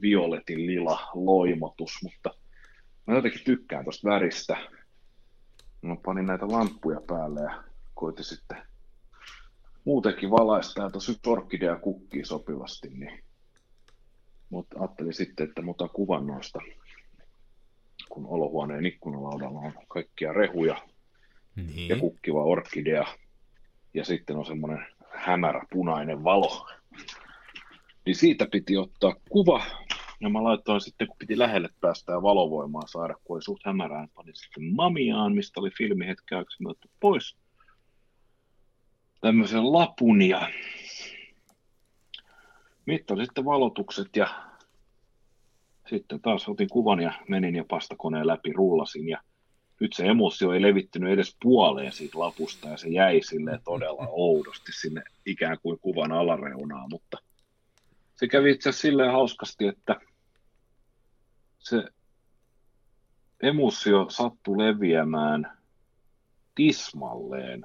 violetin lila loimotus, mutta mä jotenkin tykkään tuosta väristä. Mä panin näitä lamppuja päälle ja koitin sitten muutenkin valaista ja tosi orkidea kukkii sopivasti, niin mutta ajattelin sitten, että mä otan kuvan noista, kun olohuoneen ikkunalaudalla on kaikkia rehuja niin. ja kukkiva orkidea ja sitten on semmoinen hämärä punainen valo. Niin siitä piti ottaa kuva ja mä laitoin sitten, kun piti lähelle päästä ja valovoimaa saada, kun oli suht hämärää, niin panin sitten Mamiaan, mistä oli filmi hetkäyksi pois tämmöisen lapun ja mittasin sitten valotukset ja sitten taas otin kuvan ja menin ja pastakoneen läpi rullasin ja nyt se emulsio ei levittynyt edes puoleen siitä lapusta ja se jäi sille todella oudosti sinne ikään kuin kuvan alareunaa, mutta se kävi itse asiassa silleen hauskasti, että se emulsio sattui leviämään tismalleen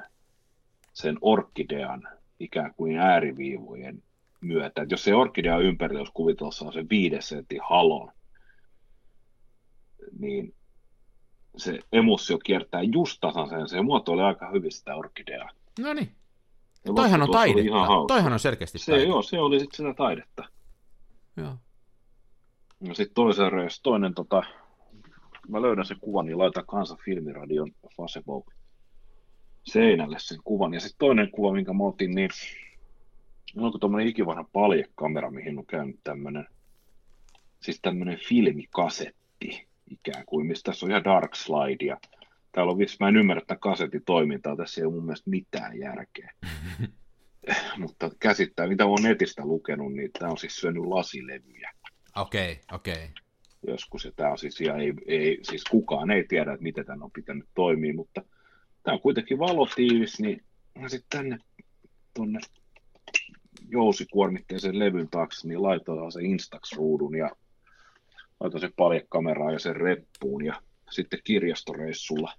sen orkidean ikään kuin ääriviivojen myötä. Et jos se orkidea ympärillä, jos kuvitellaan se viiden sentin halon, niin se emussio kiertää just tasan se muotoilee aika hyvin sitä orkideaa. No niin. Toihan on taidetta. Toihan on selkeästi se, taidetta. Joo, se oli sitten sitä taidetta. Joo. Ja sitten toisen reis, toinen tota, mä löydän sen kuvan, niin laitan kanssa filmiradion Facebook seinälle sen kuvan. Ja sitten toinen kuva, minkä mä otin, niin onko tuommoinen ikivanha paljekamera, mihin on käynyt tämmöinen, siis tämmöinen filmikasetti ikään kuin, mistä tässä on ihan dark slide ja täällä on mä en ymmärrä että kasetin toimintaa, tässä ei ole mun mielestä mitään järkeä. Mutta käsittää, mitä olen netistä lukenut, niin tämä on siis syönyt lasilevyjä. Okei, okay, okei. Okay. Joskus, ja tämä on siis, ei, ei, siis kukaan ei tiedä, että miten tämän on pitänyt toimia, mutta tämä on kuitenkin valotiivis, niin sitten tänne tuonne jousikuormitteisen levyn taakse, niin laitetaan se Instax-ruudun ja laitoin se paljekameraa ja sen reppuun ja sitten kirjastoreissulla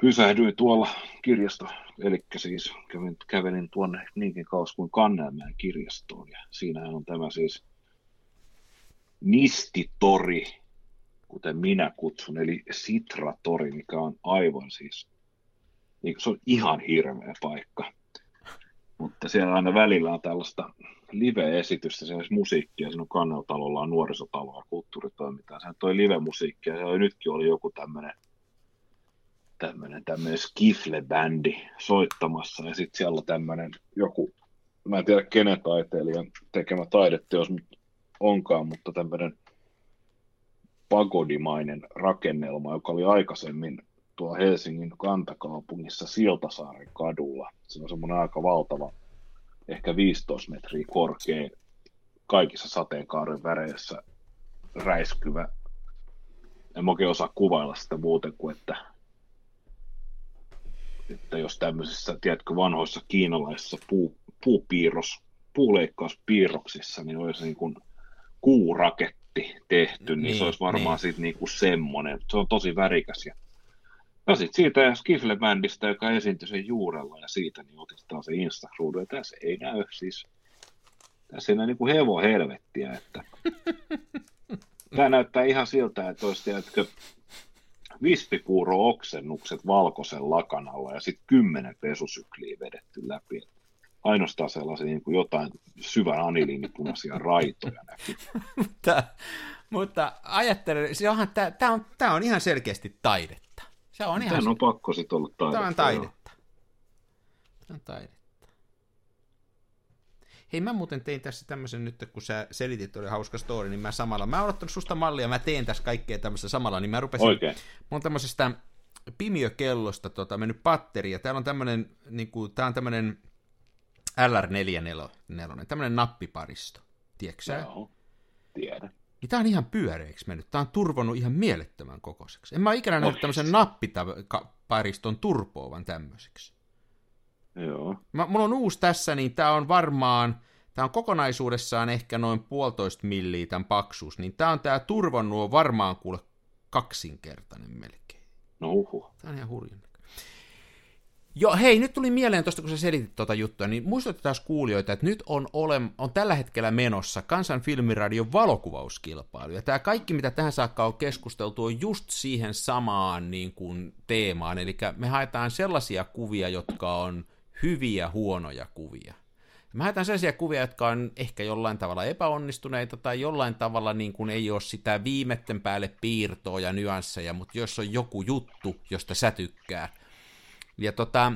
pysähdyin tuolla kirjasto, eli siis kävin, kävelin tuonne niinkin kauas kuin Kannelmäen kirjastoon ja siinähän on tämä siis Nistitori, kuten minä kutsun, eli Sitratori, mikä on aivan siis, niin se on ihan hirveä paikka. Mutta siellä aina välillä on tällaista live-esitystä, se olisi musiikkia, siinä on kanneltalolla on nuorisotaloa kulttuuritoimintaa. Sehän toi live-musiikkia, ja nytkin oli joku tämmöinen tämmöinen tämmöinen skifle-bändi soittamassa, ja sitten siellä on tämmöinen joku, mä en tiedä kenen taiteilijan tekemä taideteos onkaan, mutta tämmöinen pagodimainen rakennelma, joka oli aikaisemmin tuo Helsingin kantakaupungissa Siltasaaren kadulla. Se on semmoinen aika valtava, ehkä 15 metriä korkea, kaikissa sateenkaaren väreissä räiskyvä. En oikein osaa kuvailla sitä muuten kuin, että, että jos tämmöisissä, tiedätkö, vanhoissa kiinalaisissa puu, puupiirros, puuleikkauspiirroksissa, niin olisi niin kuin kuuraketti tehty, niin, niin se olisi varmaan niin. sitten niin kuin semmoinen. Se on tosi värikäs ja No sitten siitä Skifle-bändistä, joka esiintyi sen juurella ja siitä, niin otetaan se insta ja tässä ei näy siis, tässä ei näy niin kuin hevo helvettiä, että tämä näyttää ihan siltä, että olisi tiedätkö, vispipuuro oksennukset valkoisen lakanalla ja sitten kymmenen pesusykliä vedetty läpi. Ainoastaan sellaisia niin kuin jotain syvän aniliinipunaisia raitoja näkyy. mutta, mutta ajattelen, tämä on, tämä on ihan selkeästi taidetta. Se on ihan... Tämän on pakko sitten olla taidetta. Tämä on taidetta. Tämä on taidetta. Hei, mä muuten tein tässä tämmöisen nyt, kun sä selitit, oli hauska story, niin mä samalla, mä oon ottanut susta mallia, mä teen tässä kaikkea tämmöistä samalla, niin mä rupesin, Oikein. mä oon tämmöisestä pimiökellosta tota, mennyt patteria, täällä on tämmöinen, niin kuin, tää on tämmöinen LR44, tämmöinen nappiparisto, tiedätkö sä? Joo, tiedän niin tämä on ihan pyöreiksi mennyt. Tämä on turvonnut ihan mielettömän kokoiseksi. En mä ikinä nähnyt tämmöisen nappipariston turpoavan tämmöiseksi. Joo. Mä, mulla on uusi tässä, niin tämä on varmaan, tämä on kokonaisuudessaan ehkä noin puolitoista milliä tämän paksuus, niin tämä on tämä turvonnut varmaan kuule kaksinkertainen melkein. No uhu. Tämä on ihan hurjan. Joo, hei, nyt tuli mieleen tuosta, kun sä selitit tuota juttua, niin muistutetaan kuulijoita, että nyt on, ole, on tällä hetkellä menossa Kansan filmiradion valokuvauskilpailu. Ja tämä kaikki, mitä tähän saakka on keskusteltu, on just siihen samaan niin kuin, teemaan. Eli me haetaan sellaisia kuvia, jotka on hyviä, huonoja kuvia. Me haetaan sellaisia kuvia, jotka on ehkä jollain tavalla epäonnistuneita tai jollain tavalla niin kuin ei ole sitä viimetten päälle piirtoa ja nyansseja, mutta jos on joku juttu, josta sä tykkää, ja tota,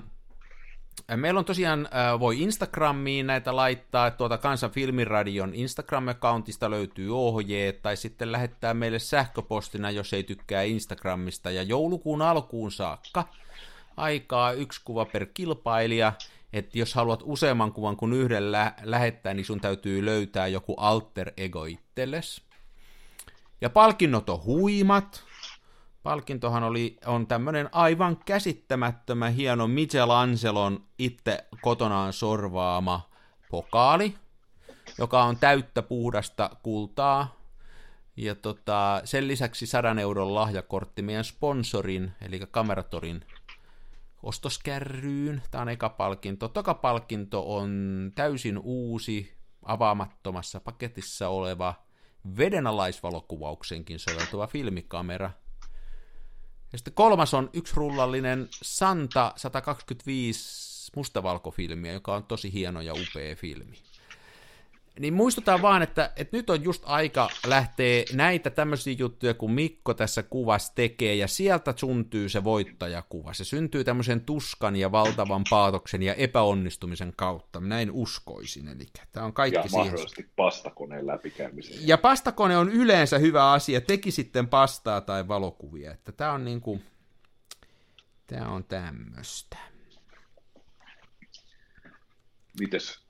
Meillä on tosiaan, voi Instagramiin näitä laittaa, tuota Kansan Filmiradion Instagram-accountista löytyy ohjeet, tai sitten lähettää meille sähköpostina, jos ei tykkää Instagramista, ja joulukuun alkuun saakka aikaa yksi kuva per kilpailija, että jos haluat useamman kuvan kuin yhden lä- lähettää, niin sun täytyy löytää joku alter ego itsellesi. Ja palkinnot on huimat. Palkintohan oli, on tämmöinen aivan käsittämättömän hieno Michelangelon itse kotonaan sorvaama pokaali, joka on täyttä puhdasta kultaa. Ja tota, sen lisäksi 100 euron lahjakortti meidän sponsorin, eli Kameratorin ostoskärryyn. Tämä on eka palkinto. Toka palkinto on täysin uusi, avaamattomassa paketissa oleva vedenalaisvalokuvaukseenkin soveltuva filmikamera. Ja sitten kolmas on yksi rullallinen Santa 125 mustavalkofilmiä, joka on tosi hieno ja upea filmi. Niin muistutaan vaan, että, että nyt on just aika lähteä näitä tämmöisiä juttuja, kun Mikko tässä kuvassa tekee, ja sieltä syntyy se voittajakuva. Se syntyy tämmöisen tuskan ja valtavan paatoksen ja epäonnistumisen kautta. Näin uskoisin. Eli tämä on kaikki ja siihen. mahdollisesti pastakoneen läpikäymisen. Ja pastakone on yleensä hyvä asia, teki sitten pastaa tai valokuvia. Että tämä on niinku, tämä on tämmöistä. Mites,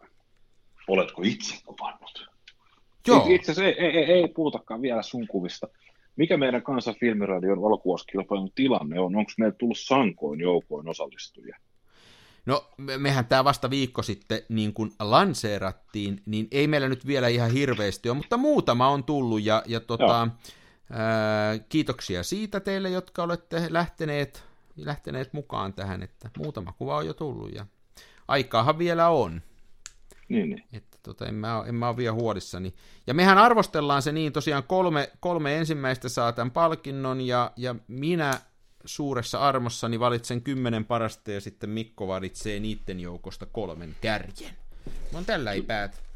oletko itse kuvannut? Joo. Itse asiassa ei, ei, ei, ei puhutakaan vielä sun kuvista. Mikä meidän kansan filmiradion valokuvauskilpailun tilanne on? Onko meillä tullut sankoin joukoin osallistujia? No, me- mehän tämä vasta viikko sitten niin kuin lanseerattiin, niin ei meillä nyt vielä ihan hirveästi ole, mutta muutama on tullut ja, ja tota, ää, kiitoksia siitä teille, jotka olette lähteneet, lähteneet mukaan tähän, että muutama kuva on jo tullut ja aikaahan vielä on. Niin, niin. Että tota, en, mä, en mä ole vielä huolissani. Ja mehän arvostellaan se niin, tosiaan kolme, kolme ensimmäistä saa tämän palkinnon, ja, ja minä suuressa armossani valitsen kymmenen parasta, ja sitten Mikko valitsee niiden joukosta kolmen kärjen. On tällä ei päätetty.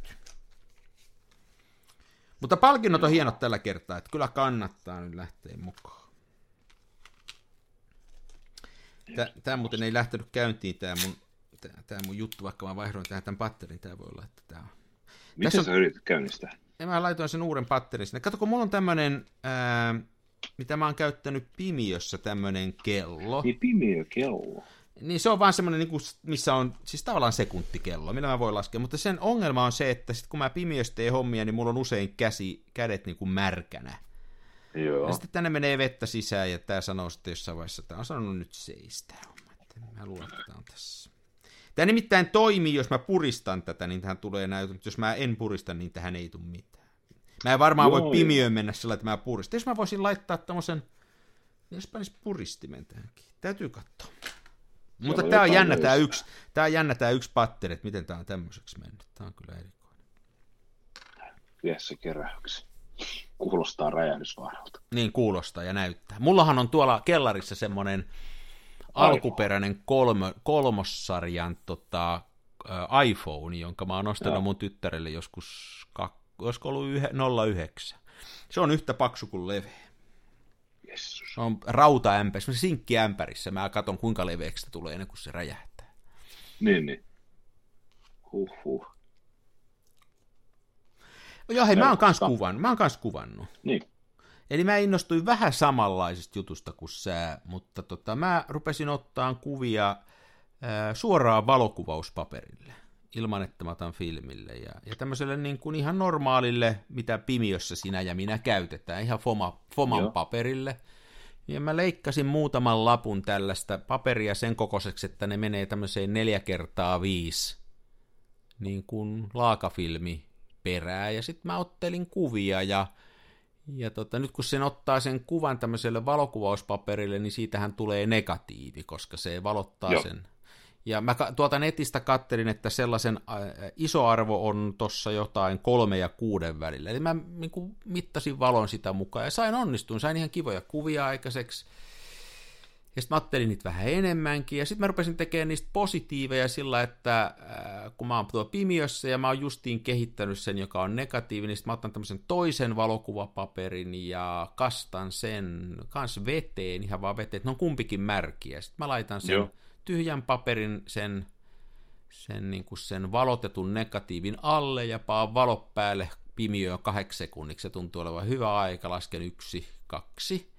Mutta palkinnot on hienot tällä kertaa, että kyllä kannattaa nyt lähteä mukaan. Tämä muuten ei lähtenyt käyntiin, tämä mun, tää mun juttu, vaikka mä vaihdoin tähän tämän patterin, tämä voi olla, että tämä on Miten Tässä sä yritit käynnistää? ja mä laitoin sen uuden patterin sinne. Kato, kun mulla on tämmönen, ää, mitä mä oon käyttänyt Pimiössä, tämmönen kello. Niin pimeä kello. Niin se on vaan semmoinen, niin kuin, missä on siis tavallaan sekuntikello, millä mä voin laskea. Mutta sen ongelma on se, että sit kun mä Pimiössä teen hommia, niin mulla on usein käsi, kädet niin kuin märkänä. Joo. Ja sitten tänne menee vettä sisään, ja tää sanoo sitten jossain vaiheessa, että on sanonut nyt seistä mä luulen, että tää on tässä. Tämä nimittäin toimii, jos mä puristan tätä, niin tähän tulee näytö, mutta jos mä en purista, niin tähän ei tule mitään. Mä en varmaan Joo, voi pimiöön mennä sillä, että mä puristan. Jos mä voisin laittaa tämmöisen, jos panis puristimen tähänkin. Täytyy katsoa. Mutta tää on jännä löysää. yksi, tää on jännä tää yksi patteri, että miten tää on tämmöiseksi mennyt. Tää on kyllä erikoinen. Se keräyksi. Kuulostaa räjähdysvaaralta. Niin kuulostaa ja näyttää. Mullahan on tuolla kellarissa semmonen alkuperäinen kolmo, kolmossarjan tota, ä, iPhone, jonka mä oon ostanut Joo. mun tyttärelle joskus, kak, olisiko ollut yhe, 09. Se on yhtä paksu kuin leveä. Jessus. Se on rautaämpäri, semmoinen sinkkiämpärissä. Mä katson kuinka leveäksi se tulee ennen kuin se räjähtää. Niin, niin. Huhhuh. Joo, hei, mä oon kans kuvannut. Mä oon kans kuvannut. Niin. Eli mä innostuin vähän samanlaisesta jutusta kuin sä, mutta tota, mä rupesin ottaa kuvia ää, suoraan valokuvauspaperille, ilman että mä otan filmille. Ja, ja tämmöiselle niin kuin ihan normaalille, mitä pimiössä sinä ja minä käytetään, ihan Foma, Foman Joo. paperille. Ja mä leikkasin muutaman lapun tällaista paperia sen kokoiseksi, että ne menee tämmöiseen neljä kertaa viisi niin kuin laakafilmi perää. Ja sitten mä ottelin kuvia ja ja tota, nyt kun sen ottaa sen kuvan tämmöiselle valokuvauspaperille, niin siitähän tulee negatiivi, koska se valottaa Joo. sen. Ja mä tuolta netistä kattelin, että sellaisen äh, iso arvo on tuossa jotain kolme ja kuuden välillä. Eli mä niin kuin, mittasin valon sitä mukaan ja sain onnistuin, sain ihan kivoja kuvia aikaiseksi. Ja sitten mä ajattelin niitä vähän enemmänkin, ja sitten mä rupesin tekemään niistä positiiveja sillä, että äh, kun mä oon tuolla pimiössä ja mä oon justiin kehittänyt sen, joka on negatiivinen, niin sit mä otan tämmöisen toisen valokuvapaperin ja kastan sen kans veteen, ihan vaan veteen, että ne on kumpikin märkiä. Sitten mä laitan sen Joo. tyhjän paperin sen, sen, niin kuin sen valotetun negatiivin alle ja paan valot päälle pimiöön kahdeksi sekunniksi. Se tuntuu olevan hyvä aika, lasken yksi, kaksi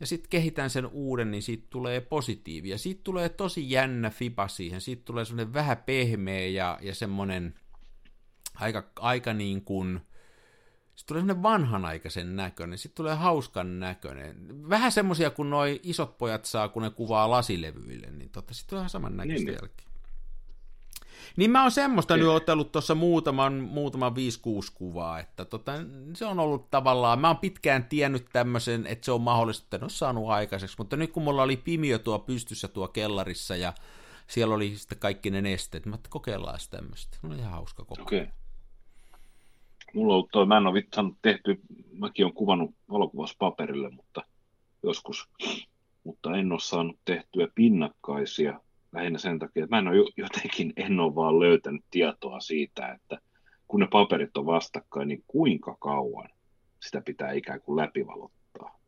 ja sitten kehitän sen uuden, niin siitä tulee positiivi. Ja siitä tulee tosi jännä fiba siihen. Siitä tulee semmoinen vähän pehmeä ja, ja semmoinen aika, aika niin kuin Sitten tulee semmoinen vanhanaikaisen näköinen, sitten tulee hauskan näköinen. Vähän semmoisia kuin noi isot pojat saa, kun ne kuvaa lasilevyille, niin totta, sitten tulee ihan saman näköistä niin, jälkeen. Niin mä oon semmoista nyt otellut tuossa muutaman, muutaman 5-6 kuvaa, että tota, se on ollut tavallaan, mä oon pitkään tiennyt tämmöisen, että se on mahdollista, että en ole saanut aikaiseksi, mutta nyt kun mulla oli pimiö tuo pystyssä tuo kellarissa ja siellä oli sitten kaikki ne nesteet, mä kokeillaan tämmöistä. No ihan hauska koko. Okei. Okay. Mulla on toi, mä en ole vitsan tehty, mäkin olen kuvannut paperille, mutta joskus, mutta en ole saanut tehtyä pinnakkaisia lähinnä sen takia, että mä en ole jotenkin, en ole vaan löytänyt tietoa siitä, että kun ne paperit on vastakkain, niin kuinka kauan sitä pitää ikään kuin läpivalottaa.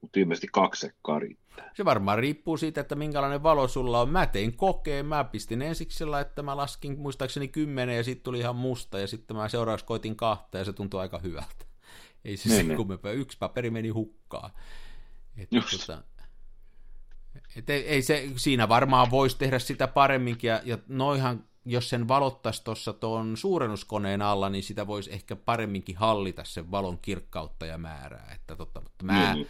Mutta ilmeisesti kaksi riittää. Se varmaan riippuu siitä, että minkälainen valo sulla on. Mä tein kokeen, mä pistin ensiksi sillä, että mä laskin muistaakseni kymmenen ja sitten tuli ihan musta ja sitten mä seuraavaksi koitin kahta ja se tuntui aika hyvältä. Ei siis niin, kummempaa. Yksi paperi meni hukkaan. Että Just. Tota, et ei, ei se, siinä varmaan voisi tehdä sitä paremminkin, ja, ja noihan, jos sen valottaisi tuossa tuon suurennuskoneen alla, niin sitä voisi ehkä paremminkin hallita sen valon kirkkautta ja määrää. Että totta, mutta mä, mm.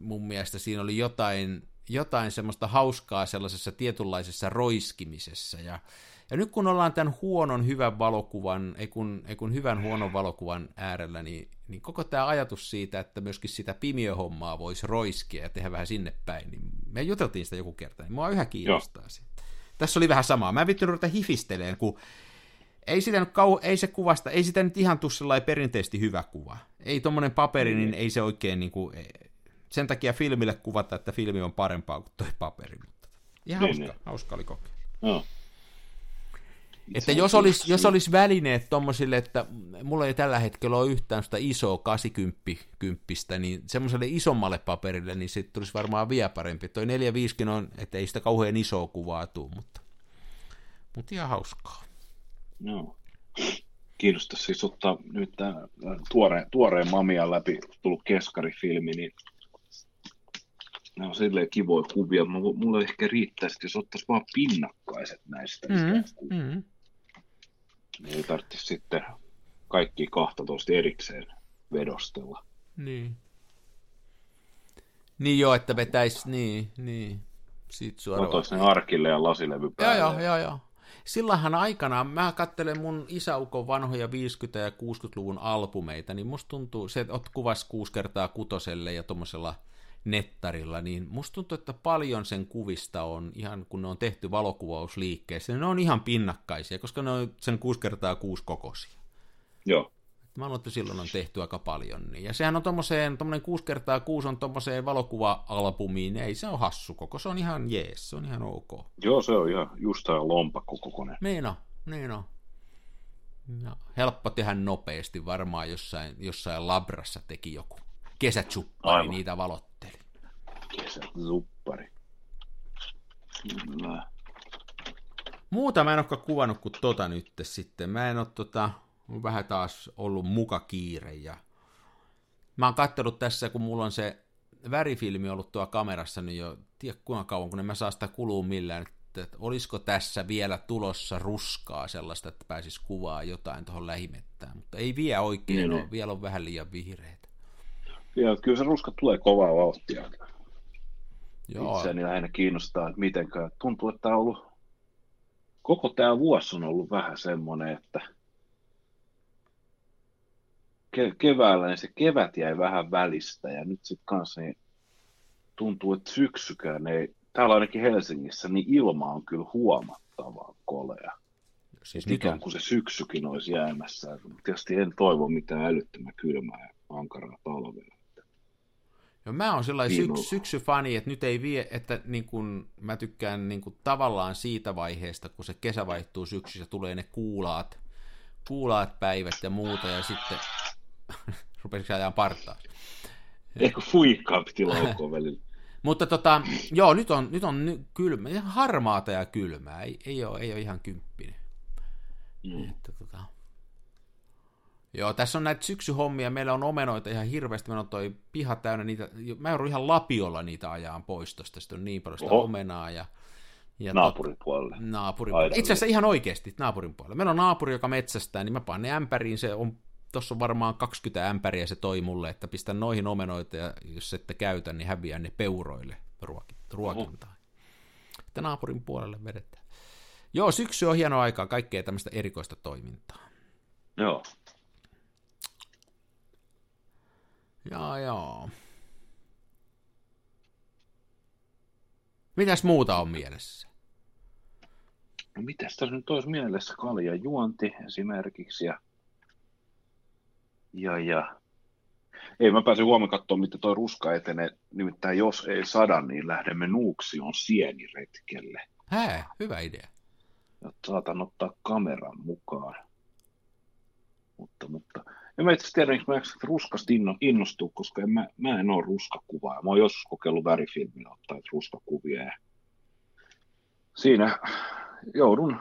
mun mielestä siinä oli jotain, jotain semmoista hauskaa sellaisessa tietynlaisessa roiskimisessa, ja ja nyt kun ollaan tämän huonon hyvän valokuvan, ei kun, ei kun hyvän huonon valokuvan äärellä, niin, niin koko tämä ajatus siitä, että myöskin sitä pimiöhommaa voisi roiskia ja tehdä vähän sinne päin, niin me juteltiin sitä joku kerta, niin mua yhä kiinnostaa siitä. Tässä oli vähän samaa. Mä en vittu ruveta hifisteleen, kun ei, sitä nyt kau- ei se kuvasta, ei sitä nyt ihan tule perinteisesti hyvä kuva. Ei tuommoinen paperi, niin ei se oikein niin kuin, sen takia filmille kuvata, että filmi on parempaa kuin toi paperi. Mutta ihan niin, hauska, niin. hauska oli kokea. No. Että jos olisi, jos olisi välineet tuommoisille, että mulla ei tällä hetkellä ole yhtään sitä isoa 80 kymppistä, niin semmoiselle isommalle paperille, niin sitten tulisi varmaan vielä parempi. Toi 4-5 on, että ei sitä kauhean isoa kuvaa tule, mutta, mutta ihan hauskaa. No. Kiinnostaa siis ottaa nyt tämä tuore, tuoreen Mamian läpi tullut keskarifilmi, niin nämä on silleen kivoja kuvia. Mulla ehkä riittäisi, jos ottaisi vaan pinnakkaiset näistä. Mm, mm. Niin ei tarvitsisi sitten kaikki 12 erikseen vedostella. Niin. Niin joo, että vetäisi, niin, niin. Siitä suoraan. Otoisi ne arkille ja lasilevy päälle. Joo, joo, joo, joo. Sillähän aikanaan, mä katselen mun isäukon vanhoja 50- ja 60-luvun albumeita, niin musta tuntuu, se, että kuvas kuusi kertaa kutoselle ja tuommoisella nettarilla, niin musta tuntuu, että paljon sen kuvista on ihan, kun ne on tehty valokuvausliikkeessä, niin ne on ihan pinnakkaisia, koska ne on sen 6 kertaa 6 kokoisia. Joo. Mä luulen, että silloin on tehty aika paljon. Niin. Ja sehän on tommoseen, tommonen 6 kertaa 6 on tommoseen valokuva-albumiin, ei se on hassu koko, se on ihan jees, se on ihan ok. Joo, se on ihan just tämä lompakko kokoinen. Niin on, niin on. Ja helppo tehdä nopeasti, varmaan jossain, jossain labrassa teki joku kesätsuppari niitä valotteli. Kesätsuppari. Kyllä. Muuta mä en olekaan kuvannut kuin tota nyt sitten. Mä en ole tota, on vähän taas ollut muka kiire ja mä oon katsellut tässä, kun mulla on se värifilmi ollut tuo kamerassa, niin jo tiedä kuinka kauan, kun en mä saa sitä kuluu millään, että, että olisiko tässä vielä tulossa ruskaa sellaista, että pääsis kuvaa jotain tuohon lähimettään, mutta ei vielä oikein niin, ole, niin. vielä on vähän liian vihreitä. Ja kyllä se ruska tulee kovaa vauhtia. Joo. Itseäni lähinnä kiinnostaa, että mitenkään. Tuntuu, että tämä on ollut, koko tämä vuosi on ollut vähän semmoinen, että ke- keväällä niin se kevät jäi vähän välistä ja nyt sitten kanssa niin tuntuu, että syksykään ei, täällä ainakin Helsingissä, niin ilma on kyllä huomattavan kolea. Siis mikä on, kun se syksykin olisi jäämässä. Tietysti en toivo mitään älyttömän kylmää ja ankaraa talvea. Joo, mä oon sellainen syks, syksyfani, että nyt ei vie, että niin kun, mä tykkään niin kun, tavallaan siitä vaiheesta, kun se kesä vaihtuu syksyssä, tulee ne kuulaat, kuulaat päivät ja muuta, ja sitten rupesiko ajaa partaa. Ehkä fuikkaa piti laukkoa välillä. Mutta tota, joo, nyt on, nyt on kylmä, harmaata ja kylmää, ei, ei, ole, ei ole ihan kymppinen. Mm. Että, tota, Joo, tässä on näitä syksyhommia, meillä on omenoita ihan hirveästi, meillä on toi piha täynnä niitä, mä joudun ihan lapiolla niitä ajaan pois tosta, sitten on niin paljon sitä Oho. omenaa ja... ja naapurin puolelle. Naapurin puolelle. Itse asiassa ihan oikeasti naapurin puolelle. Meillä on naapuri, joka metsästää, niin mä panen ämpäriin, se on tuossa on varmaan 20 ämpäriä se toi mulle, että pistä noihin omenoita ja jos ette käytä, niin häviää ne peuroille ruokintaan. Että naapurin puolelle vedetään. Joo, syksy on hieno aikaa, kaikkea tämmöistä erikoista toimintaa. Joo. Joo, joo. Mitäs muuta on mielessä? No mitäs tässä nyt olisi mielessä? Kalja juonti esimerkiksi ja, ja, ja ei mä pääsin huomenna katsomaan, miten toi ruska etenee. Nimittäin jos ei sada, niin lähdemme Nuuksion sieniretkelle. Hää, hyvä idea. Ja saatan ottaa kameran mukaan. Mutta, mutta en mä itse tiedä, miksi mä ruskasta innostua, koska en mä, mä en ole ruskakuvaa. Mä oon joskus kokeillut värifilmillä ottaa ruskakuvia. Ja siinä joudun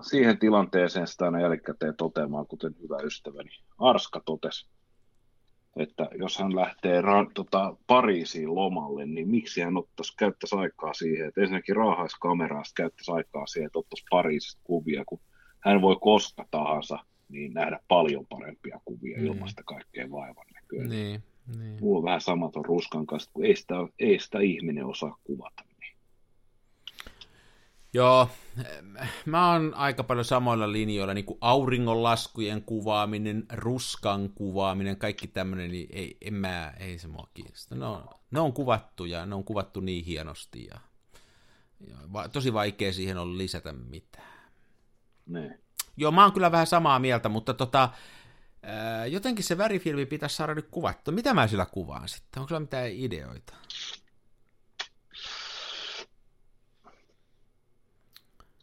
siihen tilanteeseen sitä aina jälkikäteen toteamaan, kuten hyvä ystäväni Arska totesi, että jos hän lähtee ra- tota, Pariisiin lomalle, niin miksi hän ottaisi, käyttäisi aikaa siihen, että ensinnäkin raahaisi kameraa, käyttäisi aikaa siihen, että ottaisi Pariisista kuvia, kun hän voi koska tahansa niin nähdä paljon parempia kuvia ilman sitä kaikkein vaivan näköä. Niin, niin. Mulla on vähän samaton ruskan kanssa, kun ei sitä, ei sitä ihminen osaa kuvata. Niin. Joo, mä oon aika paljon samoilla linjoilla, niin kuin auringonlaskujen kuvaaminen, ruskan kuvaaminen, kaikki tämmöinen, niin ei, en mä, ei se mua kiinnosta. Ne on, ne on kuvattu ja ne on kuvattu niin hienosti ja, ja va, tosi vaikea siihen on lisätä mitään. Ne. Joo, mä oon kyllä vähän samaa mieltä, mutta tota, jotenkin se värifilmi pitäisi saada nyt kuvattu. Mitä mä sillä kuvaan sitten? Onko sulla mitään ideoita?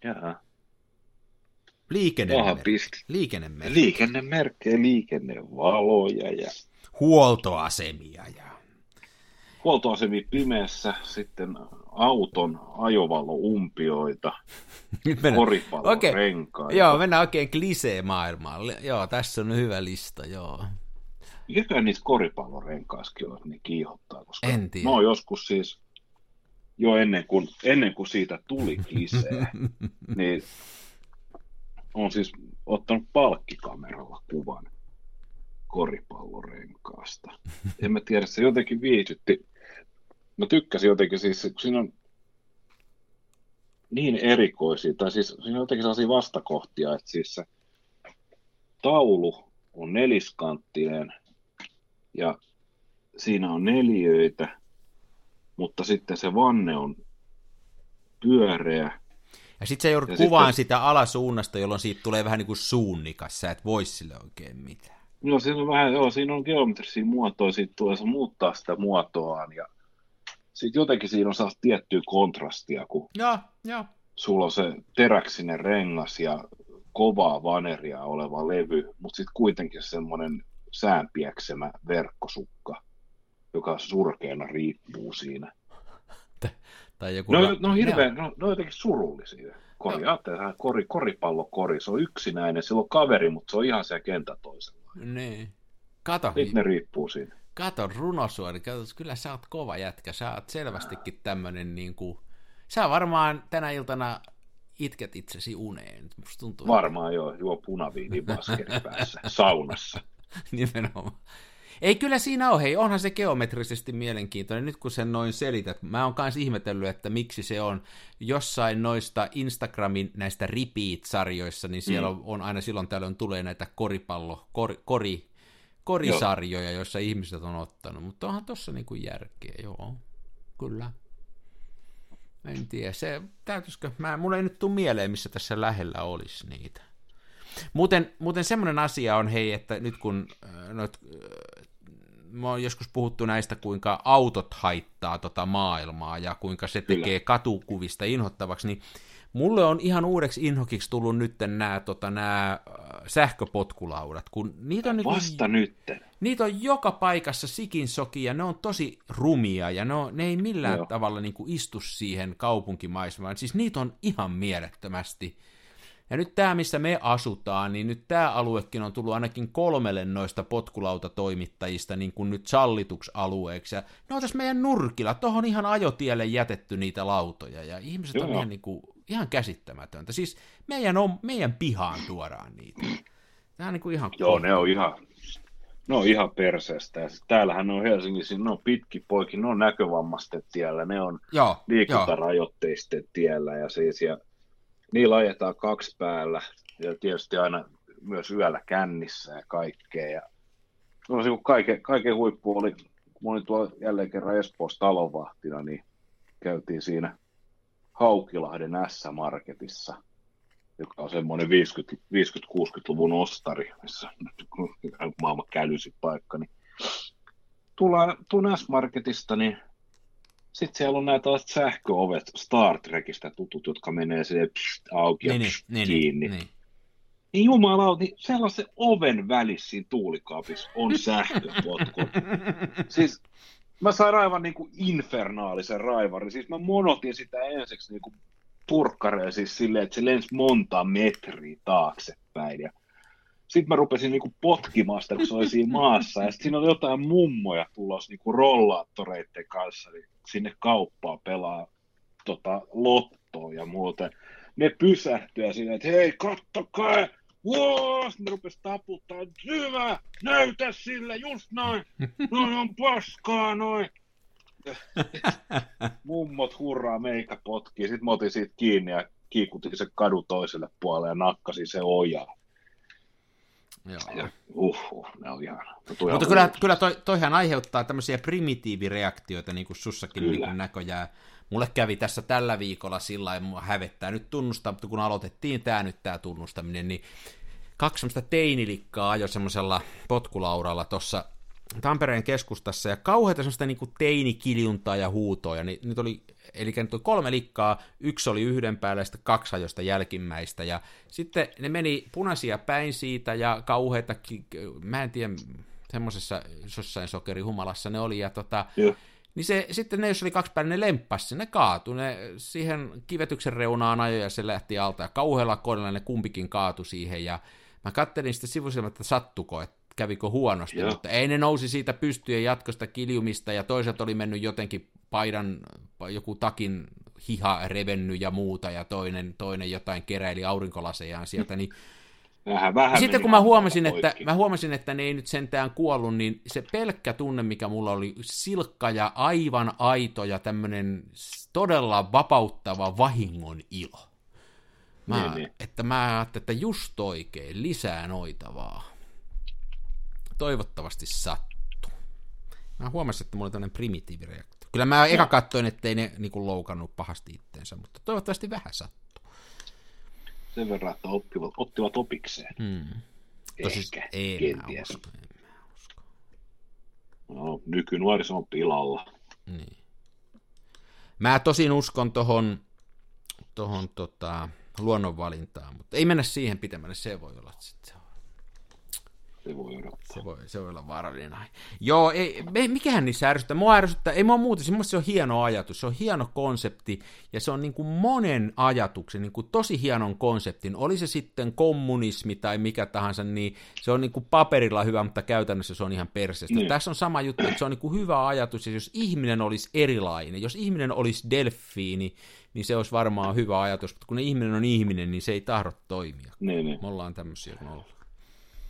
Jaa. Liikennemerkkejä. Liikennemerkkejä. Liikennemerkkejä, liikennevaloja ja... Huoltoasemia ja... Huoltoasemia pimeässä, sitten auton ajovalo-umpioita, koripallorenkaita. Okay. Joo, mennään oikein klisee-maailmaan. Joo, tässä on hyvä lista, joo. Mikä niissä koripallorenkaissakin on, niin kiihottaa, koska en tiedä. mä oon joskus siis jo ennen kuin, ennen kuin siitä tuli klisee, niin on siis ottanut palkkikameralla kuvan koripallorenkaasta. En mä tiedä, se jotenkin viihdytti mä tykkäsin jotenkin siis, kun siinä on niin erikoisia, tai siis siinä on jotenkin sellaisia vastakohtia, että siis se taulu on neliskanttinen ja siinä on neljöitä, mutta sitten se vanne on pyöreä. Ja sitten sä joudut ja kuvaan sitten... sitä alasuunnasta, jolloin siitä tulee vähän niin kuin suunnikas, sä et voi sille oikein mitään. No siinä on vähän, joo, siinä on geometrisia muotoja, siitä tulee se muuttaa sitä muotoaan ja sitten jotenkin siinä on sellaista tiettyä kontrastia, kun ja, ja. sulla on se teräksinen rengas ja kovaa vaneria oleva levy, mutta sitten kuitenkin semmoinen säänpieksemä verkkosukka, joka surkeana riippuu siinä. tai joku no, ra- no hirveän, no, no jotenkin surullisia. Kori, no. kori, koripallokori, se on yksinäinen, sillä on kaveri, mutta se on ihan siellä kentän toisella. Niin. Kato. Sitten ne riippuu siinä katon runosuori, kato, kyllä sä oot kova jätkä, sä oot selvästikin tämmönen niin kuin, sä varmaan tänä iltana itket itsesi uneen. Musta tuntuu, varmaan että... joo, juo punaviini päässä, saunassa. Nimenomaan. Ei kyllä siinä ole, hei, onhan se geometrisesti mielenkiintoinen, nyt kun sen noin selität. Mä oon kanssa ihmetellyt, että miksi se on jossain noista Instagramin näistä repeat-sarjoissa, niin siellä mm. on, on aina silloin tällöin tulee näitä koripallo, kor, kori, korisarjoja, joo. joissa ihmiset on ottanut, mutta onhan tossa niinku järkeä, joo, kyllä. En tiedä, se täytyisikö, mä, mulla ei nyt tule mieleen, missä tässä lähellä olisi niitä. Muuten, muuten semmoinen asia on, hei, että nyt kun äh, noit, äh, mä oon joskus puhuttu näistä, kuinka autot haittaa tota maailmaa ja kuinka se tekee Kyllä. katukuvista inhottavaksi, niin Mulle on ihan uudeksi inhokiksi tullut nyt nämä tota, nää, sähköpotkulaudat, kun niitä on... Vasta niin, nyt. Niitä on joka paikassa sikin soki ja ne on tosi rumia ja ne, on, ne ei millään Joo. tavalla niin kuin, istu siihen kaupunkimaisemaan. Siis niitä on ihan mielettömästi. Ja nyt tämä, missä me asutaan, niin nyt tämä aluekin on tullut ainakin kolmelle noista potkulautatoimittajista niin kuin nyt sallituksi alueeksi. Ja ne on tässä meidän nurkilla, tuohon ihan ajotielle jätetty niitä lautoja, ja ihmiset Joo. on ihan, niin kuin, ihan käsittämätöntä. Siis meidän, on, meidän pihaan tuodaan niitä. Tämä on niin kuin ihan Joo, ne on ihan, No ihan perseestä. Ja täällähän on Helsingissä, ne on pitki poikin, ne on näkövammaisten tiellä, ne on Joo, liikuntarajoitteisten joo. tiellä ja siis ja niillä ajetaan kaksi päällä ja tietysti aina myös yöllä kännissä ja kaikkea. Ja no, se, kun kaiken, kaiken huippu oli, kun olin tuolla jälleen kerran Espoossa talonvahtina, niin käytiin siinä Haukilahden S-Marketissa, joka on semmoinen 50-60-luvun ostari, missä maailman kälysi paikka, niin tullaan, tuun S-Marketista, niin sitten siellä on näitä sähköovet Star Trekistä tutut, jotka menee pst, auki ja niin, pst, niin, kiinni. Niin, niin. Niin jumala, niin sellaisen oven välissä siinä tuulikaapissa on sähköpotku. siis mä sain aivan niin kuin infernaalisen raivarin. Siis mä monotin sitä ensiksi niin purkkareen siis silleen, että se lensi monta metriä taaksepäin. Ja sitten mä rupesin niinku potkimaan sitä, kun se oli siinä maassa. Ja sitten siinä oli jotain mummoja tulossa niinku rollaattoreiden kanssa niin sinne kauppaan pelaa tota, lottoa ja muuten. Ne pysähtyä siinä, että hei, kattokaa, Wow, ne rupes taputtaa, hyvä, näytä sille, just noin, noin on paskaa noin. Mummot hurraa, meikä potkii, sitten mä otin siitä kiinni ja kiikutin se kadun toiselle puolelle ja nakkasin se ojaa. Joo. Ja, uh, uh, ne on ihan... Mutta kyllä, kyllä toi, toihan aiheuttaa tämmöisiä primitiivireaktioita, niin kuin sussakin niin kuin näköjään. Mulle kävi tässä tällä viikolla sillä lailla, hävettää nyt tunnustaa, mutta kun aloitettiin tämä nyt tämä tunnustaminen, niin kaksi semmoista teinilikkaa ajoi semmoisella potkulauralla tuossa Tampereen keskustassa, ja kauheita semmoista niin teinikiljuntaa ja huutoja, niin nyt oli, eli nyt oli kolme likkaa, yksi oli yhden päällä, ja sitten kaksi ajoista jälkimmäistä, ja sitten ne meni punaisia päin siitä, ja kauheita, mä en tiedä, semmoisessa jossain sokerihumalassa ne oli, ja tota, yeah. Niin se, sitten ne, jos oli kaksi päällä, ne lemppasi, ne kaatu, ne siihen kivetyksen reunaan ajoi ja se lähti alta. Ja kauhealla koneella ne kumpikin kaatu siihen. Ja mä kattelin sitä sivusilmä, että sattuko, että kävikö huonosti, Joo. mutta ei ne nousi siitä pystyjen jatkosta kiljumista. Ja toiset oli mennyt jotenkin paidan, joku takin hiha revennyt ja muuta. Ja toinen, toinen jotain keräili aurinkolasejaan sieltä, niin Vähän, vähän Sitten kun mä huomasin, että, mä huomasin, että ne ei nyt sentään kuollut, niin se pelkkä tunne, mikä mulla oli, silkka ja aivan aito ja tämmöinen todella vapauttava vahingon ilo. Mä, niin, niin. Että mä ajattelin, että just oikein, lisää noitavaa. Toivottavasti sattuu. Mä huomasin, että mulla oli tämmöinen primitiivireaktio. Kyllä mä no. eka katsoin, ettei ne niin loukannut pahasti itteensä, mutta toivottavasti vähän sattuu sen verran, että oppivat, ottivat opikseen. Hmm. Ehkä, siis en kenties. Usko, en usko. No, nykynuoriso on pilalla. Niin. Mä tosin uskon tohon, tohon tota, luonnonvalintaan, mutta ei mennä siihen pitemmälle, se voi olla, että se voi odottaa. Se voi, se voi olla vaarallinen aihe. Joo, ei, me, mikähän niissä ärsyttää. Mua ärsyttää, ei mua muuta, se on hieno ajatus, se on hieno konsepti, ja se on niin kuin monen ajatuksen, niin kuin tosi hienon konseptin, oli se sitten kommunismi tai mikä tahansa, niin se on niin kuin paperilla hyvä, mutta käytännössä se on ihan persestä. Niin. Tässä on sama juttu, että se on niin kuin hyvä ajatus, ja jos ihminen olisi erilainen, jos ihminen olisi delfiini, niin se olisi varmaan hyvä ajatus, mutta kun ihminen on ihminen, niin se ei tahdo toimia. Niin, niin. Me ollaan tämmöisiä kun ollaan.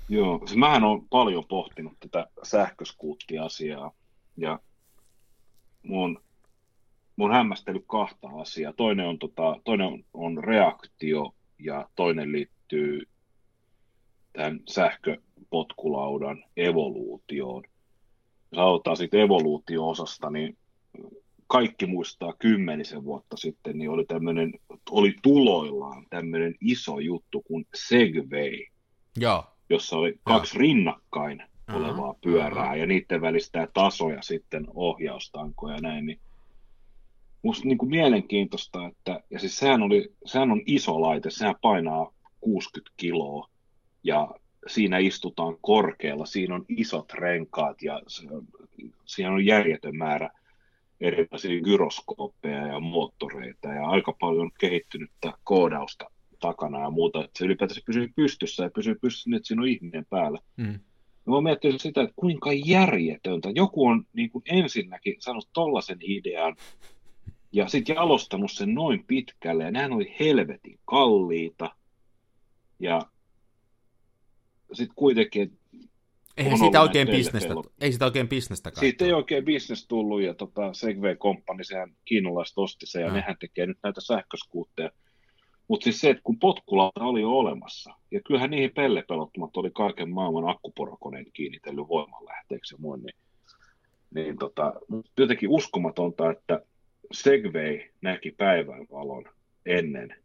Joo, siis mähän on paljon pohtinut tätä sähköskuuttiasiaa ja mun, mun hämmästely kahta asiaa. Toinen on, tota, toinen on, on reaktio ja toinen liittyy tämän sähköpotkulaudan evoluutioon. Jos aloitetaan siitä evoluutio-osasta, niin kaikki muistaa kymmenisen vuotta sitten, niin oli, tämmönen, oli tuloillaan tämmöinen iso juttu kuin Segway. Joo jossa oli kaksi rinnakkain olevaa Aha. pyörää Aha. ja niiden välistä tasoja sitten ohjaustankoja ja näin, niin musta niin kuin mielenkiintoista, että, ja siis sehän, oli, sehän on iso laite, sehän painaa 60 kiloa, ja siinä istutaan korkealla, siinä on isot renkaat, ja se on, siinä on järjetön määrä erilaisia gyroskooppeja ja moottoreita, ja aika paljon kehittynyttä koodausta takana ja muuta, että se ylipäätänsä pysyy pystyssä ja pysyy pystyssä niin, että siinä on ihminen päällä. Mm. Mä miettinyt sitä, että kuinka järjetöntä. Joku on niin kuin ensinnäkin sanonut tollaisen idean ja sitten jalostanut sen noin pitkälle ja nämä oli helvetin kalliita. Ja sitten kuitenkin, Eihän siitä oikein bisnestä, ei sitä oikein bisnestä kai Siitä ei oikein bisnes tullut ja tota, Segway Company, sehän kiinalaiset osti sen ja Mm. nehän tekee nyt näitä sähköskuutteja. Mutta siis se, että kun potkulauta oli jo olemassa, ja kyllähän niihin pellepelottomat oli kaiken maailman akkuporokoneet kiinnitellyt voimanlähteeksi ja muun, niin, niin tota, jotenkin uskomatonta, että Segway näki päivänvalon ennen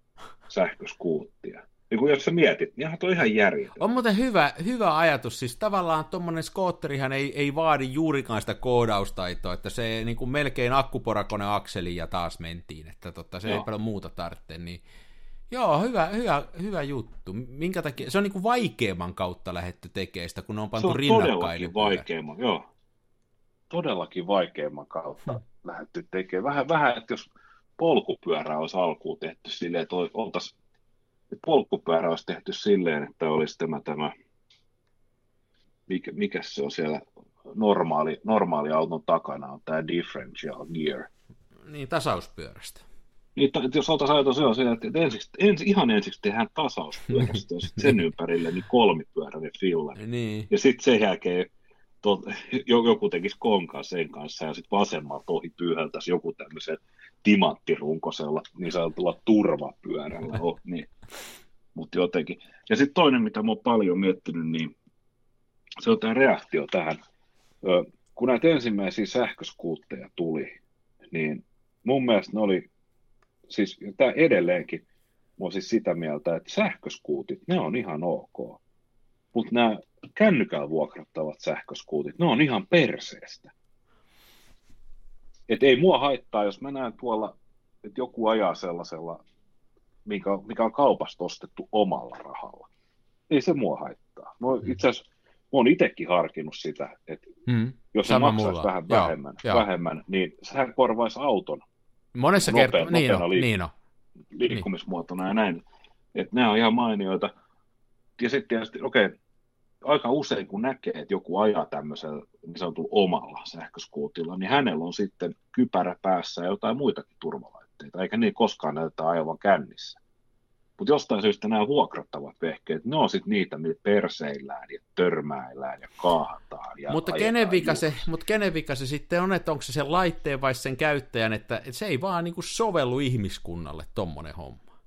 sähköskuuttia. Niin kun jos sä mietit, niin toi ihan järjetön. On muuten hyvä, hyvä ajatus, siis tavallaan tuommoinen skootterihan ei, ei vaadi juurikaan sitä koodaustaitoa, että se niin kuin melkein akkuporakone akseli ja taas mentiin, että totta, se ei Joo. paljon muuta tarvitse, niin joo, hyvä, hyvä, hyvä juttu. Minkä takia, se on niin kuin vaikeamman kautta lähetty tekemään sitä, kun ne on Se pantu on rinnakkain. ne todellakin vaikeamman, joo. Todellakin vaikeamman kautta Hmm. lähdetty tekemään. Vähän, vähän, että jos polkupyörä olisi alkuun tehty silleen, että oltaisiin että polkupyörä olisi tehty silleen, että olisi tämä, tämä mikä, mikä se on siellä normaali, normaali auton takana on tämä differential gear. Niin, tasauspyörästä. Niin, ta- jos oltaisiin ajateltu se on se, että ensiksi, ensi, ihan ensiksi tehdään ja sitten sen ympärille niin kolmipyöräinen filler. Niin. Ja sitten sen jälkeen to, jo- joku tekisi konkan sen kanssa ja sitten vasemmalta ohi pyyhältäisi joku tämmöisen timanttirunkosella niin sanotulla turvapyörällä. Oh, niin. Mutta jotenkin. Ja sitten toinen, mitä mä oon paljon miettinyt, niin se on tämä reaktio tähän. Ö, kun näitä ensimmäisiä sähköskuutteja tuli, niin mun mielestä ne oli, siis tämä edelleenkin, mä oon siis sitä mieltä, että sähköskuutit, ne on ihan ok. Mutta nämä kännykällä vuokrattavat sähköskuutit, ne on ihan perseestä. Et ei mua haittaa, jos mä näen tuolla, että joku ajaa sellaisella, mikä, mikä on kaupasta ostettu omalla rahalla. Ei se mua haittaa. Mä oon itse asiassa mä oon itsekin harkinnut sitä, että Mm. jos se Sama vähän vähemmän, joo. vähemmän, niin sehän korvaisi auton Monessa Nopea- kertaa, niin on, liik- niin on. liikkumismuotona ja näin. Että nämä on ihan mainioita. Ja sitten tietysti, okei, aika usein kun näkee, että joku ajaa tämmöisellä niin sanotulla omalla sähköskuutilla, niin hänellä on sitten kypärä päässä ja jotain muitakin turvalaitteita, eikä niin koskaan näytä ajavan kännissä. Mutta jostain syystä nämä vuokrattavat vehkeet, ne on sitten niitä, millä perseillään ja törmäillään ja kaahataan. Ja Mutta kenen, vika se, mutta kenen vika se sitten on, että onko se sen laitteen vai sen käyttäjän, että, että se ei vaan niin kuin sovellu ihmiskunnalle tommonen homma.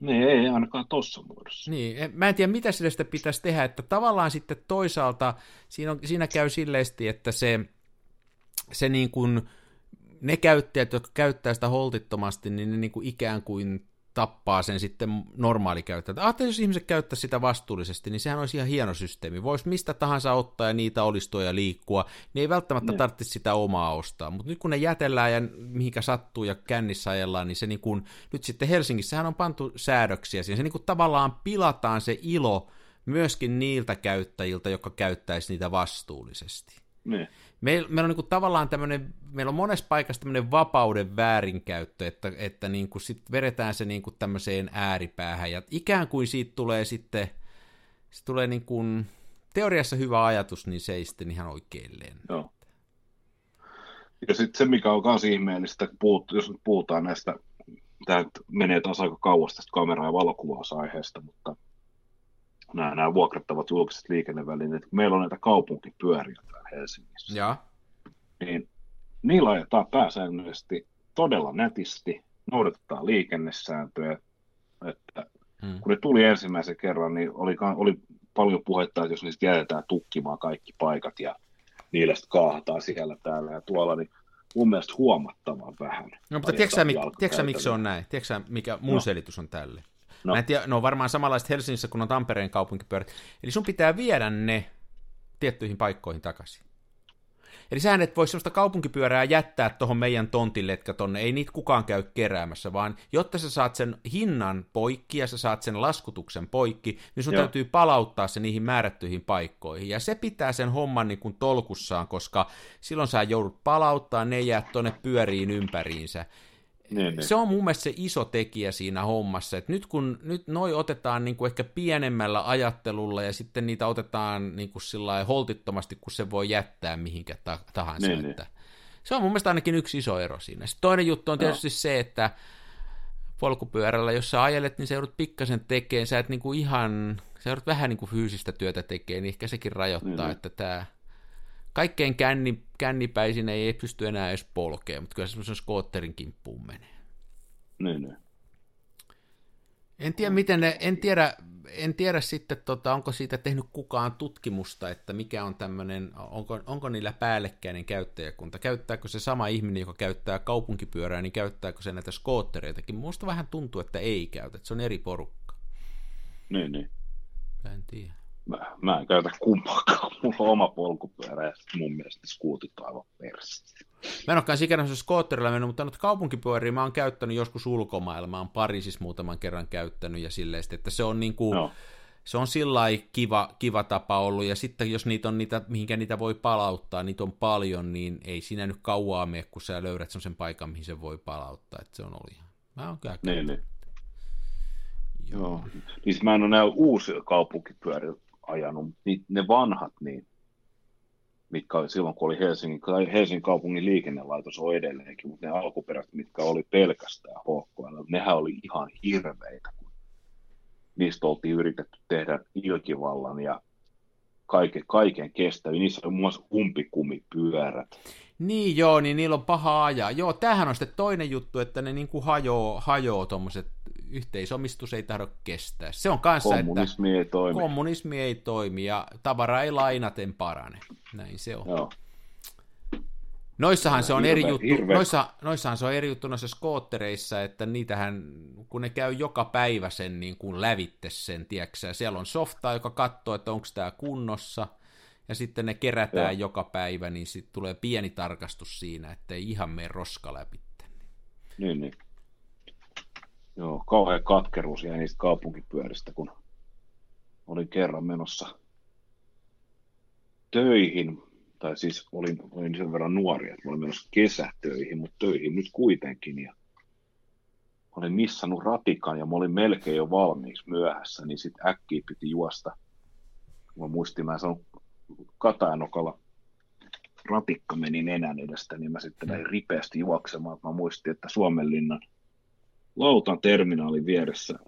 Niin, ei ainakaan tuossa muodossa. Niin, mä en tiedä mitä sille sitten pitäisi tehdä, että tavallaan sitten toisaalta siinä, on, siinä käy silleesti, että se, se niin kuin, ne käyttäjät, jotka käyttää sitä holtittomasti, niin ne niin kuin ikään kuin tappaa sen sitten normaali käyttäjä. Ajattelin, jos ihmiset käyttää sitä vastuullisesti, niin sehän olisi ihan hieno systeemi. Voisi mistä tahansa ottaa ja niitä olistua ja liikkua, niin ei välttämättä Ne. tarvitse sitä omaa ostaa. Mutta nyt kun ne jätellään ja mihinkä sattuu ja kännissä ajellaan, niin se niin kuin, nyt sitten Helsingissähän on pantu säädöksiä siihen. Se niin kuin tavallaan pilataan se ilo myöskin niiltä käyttäjiltä, jotka käyttäisi niitä vastuullisesti. Niin. Meillä, meillä on niin tavallaan tämmöinen, meillä on monessa paikassa tämmöinen vapauden väärinkäyttö, että, että niin kuin sit vedetään se niin kuin tämmöiseen ääripäähän, ja ikään kuin siitä tulee sitten, se tulee niin kuin, teoriassa hyvä ajatus, niin se ei sitten ihan oikein lennä. Joo. Ja sitten se, mikä on myös ihmeellistä, puhut, jos nyt puhutaan näistä, tämä menee taas aika kauas tästä kamera- ja valokuvausaiheesta, mutta nämä, nämä vuokrattavat julkiset liikennevälineet, kun meillä on näitä kaupunkipyöriä täällä Helsingissä, Ja, niin niillä ajetaan pääsäännöllisesti todella nätisti, noudatetaan liikennesääntöjä, että mm. kun ne tuli ensimmäisen kerran, niin oli, oli paljon puhetta, että jos niistä jätetään tukkimaan kaikki paikat ja niillä sitten kaahataan siellä täällä ja tuolla, niin mun mielestä huomattavan vähän. No, mutta tiedätkö mik, tiedätkö miksi se on näin? Tiedätkö mikä mun No. selitys on tälle? No. Mä en tiedä, ne on varmaan samanlaiset Helsingissä kuin on Tampereen kaupunkipyörät. Eli sun pitää viedä ne tiettyihin paikkoihin takaisin. Eli sähän et voi sellaista kaupunkipyörää jättää tuohon meidän tontille, etkä tonne, ei niitä kukaan käy keräämässä, vaan jotta sä saat sen hinnan poikki ja sä saat sen laskutuksen poikki, niin sun Joo. täytyy palauttaa se niihin määrättyihin paikkoihin. Ja se pitää sen homman niin kuin tolkussaan, koska silloin sä joudut palauttaa, ne jää tonne pyöriin ympäriinsä. Niin, niin. Se on mun mielestä se iso tekijä siinä hommassa, että nyt kun nyt noi otetaan niin kuin ehkä pienemmällä ajattelulla ja sitten niitä otetaan niin kuin sillä holtittomasti, kun se voi jättää mihinkä ta- tahansa. Niin, että Se on mun mielestä ainakin yksi iso ero siinä. Sitten toinen juttu on tietysti se, että polkupyörällä, jos sä ajelet, niin sä joudut pikkasen tekemään, sä et niin kuin ihan, se joudut vähän niin kuin fyysistä työtä tekee, niin ehkä sekin rajoittaa, Niin, niin. että tämä kaikkein känni, kännipäisin ei pysty enää edes polkea, mutta kyllä se semmoisen skootterin kimppuun menee. Niin, niin. En tiedä, miten ne, en tiedä, en tiedä sitten, tota, onko siitä tehnyt kukaan tutkimusta, että mikä on tämmöinen, onko, onko niillä päällekkäinen käyttäjäkunta, käyttääkö se sama ihminen, joka käyttää kaupunkipyörää, niin käyttääkö se näitä skoottereitakin? Minusta vähän tuntuu, että ei käytä, että se on eri porukka. niin, niin. En tiedä. Mä, mä en käytä kumpaakaan. Mulla on oma polkupyörä ja mun mielestä skuutit on aivan persi. Mä en olekaan sikään skootterilla mennyt, mutta noita kaupunkipyöriä mä oon käyttänyt joskus ulkomailla. Mä oon Pariisissa muutaman kerran käyttänyt ja silleen, että se on niinku, Joo. se on sillä kiva, kiva tapa ollut, ja sitten jos niitä on niitä, mihinkä niitä voi palauttaa, niitä on paljon, niin ei siinä nyt kauaa mene, kun sä löydät sen paikan, mihin se voi palauttaa, että se on ollut ihan, mä oon kyllä Niin, niin. Joo. Niin mä en ole näillä uusia kaupunkipyöriä ajanut, ni- ne vanhat, niin, mitkä oli silloin, kun oli Helsingin, Helsingin kaupungin liikennelaitos on edelleenkin, mutta ne alkuperäiset, mitkä oli pelkästään HKL, nehän oli ihan hirveitä, kun niistä oltiin yritetty tehdä ilkivallan ja kaiken, kaiken kestäviä. Niissä on muun muassa umpikumipyörät. Niin joo, niin niillä on paha ajaa. Joo, tämähän on sitten toinen juttu, että ne niinku hajoo, hajoo tuommoiset yhteisomistus ei tahdo kestää. Se on kanssa, Kommunismi ei että toimi. kommunismi ei toimi ja tavara ei lainaten parane. Näin se on. Joo. Noissahan se on eri juttu, hirveä- noissa, noissahan se on eri juttu noissa skoottereissa, että niitähän, kun ne käy joka päivä sen niin kuin lävitte sen, tiedätkö siellä on softaa, joka katsoo, että onko tämä kunnossa, ja sitten ne kerätään Joo. joka päivä, niin sitten tulee pieni tarkastus siinä, että ei ihan mene roska läpi. Niin, niin. Joo, kauhean katkeruus jäi niistä kaupunkipyöristä, kun olin kerran menossa töihin, tai siis olin, olin sen verran nuori, että olin menossa kesätöihin, mutta töihin nyt kuitenkin, ja olin missannut ratikan, ja mä olin melkein jo valmiiksi myöhässä, niin sitten äkkiä piti juosta. Mä muistin, mä sanon Katajanokalla ratikka meni nenän edestä, niin mä sitten lähdin ripeästi juoksemaan. Mä muistin, että Suomenlinnan Lautan terminaalin vieressä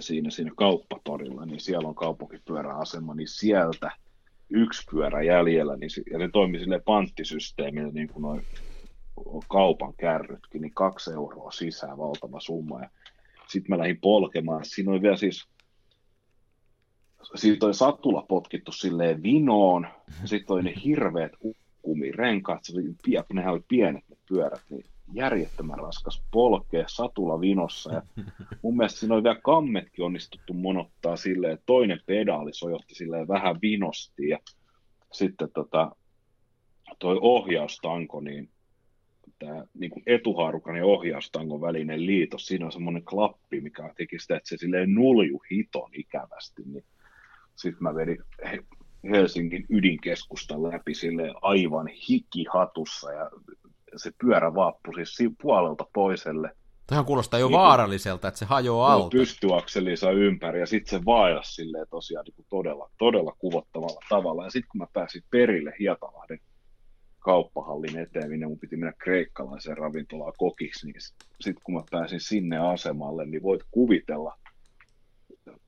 siinä, siinä kauppatorilla, niin siellä on kaupunkipyöräasema, niin sieltä yksi pyörä jäljellä, niin, ja se toimi sille panttisysteemillä, niin kuin noin kaupan kärrytkin, niin kaksi euroa sisään, valtava summa. Ja sitten mä lähdin polkemaan. Siinä oli vielä siis, siitä oli satula potkittu silleen vinoon, sitten oli ne hirveät kumirenkaat, se nehän oli pienet ne pyörät, niin järjettömän raskas polkea satula vinossa. Ja mun mielestä siinä oli vielä kammetkin onnistuttu monottaa silleen, että toinen pedaali sojotti silleen vähän vinosti ja sitten tota, toi ohjaustanko, niin tämä niin kuin etuhaarukan ja ohjaustangon välinen liitos, siinä on semmoinen klappi, mikä teki sitä, että se silleen nulju hiton ikävästi, niin sitten mä vedin He- Helsingin ydinkeskustan läpi silleen aivan hikihatussa ja se pyörä vaappui siis si- puolelta toiselle. Tähän kuulostaa jo Niin vaaralliselta, että se hajoaa Joo, alta. pystyakselinsa ympäri ja sitten se vaelsi silleen tosiaan niin kuin todella, todella kuvottavalla tavalla. Ja sitten kun mä pääsin perille Hietalahden kauppahallin eteen, minne mun piti mennä kreikkalaiseen ravintolaan kokiksi, niin sitten kun mä pääsin sinne asemalle, niin voit kuvitella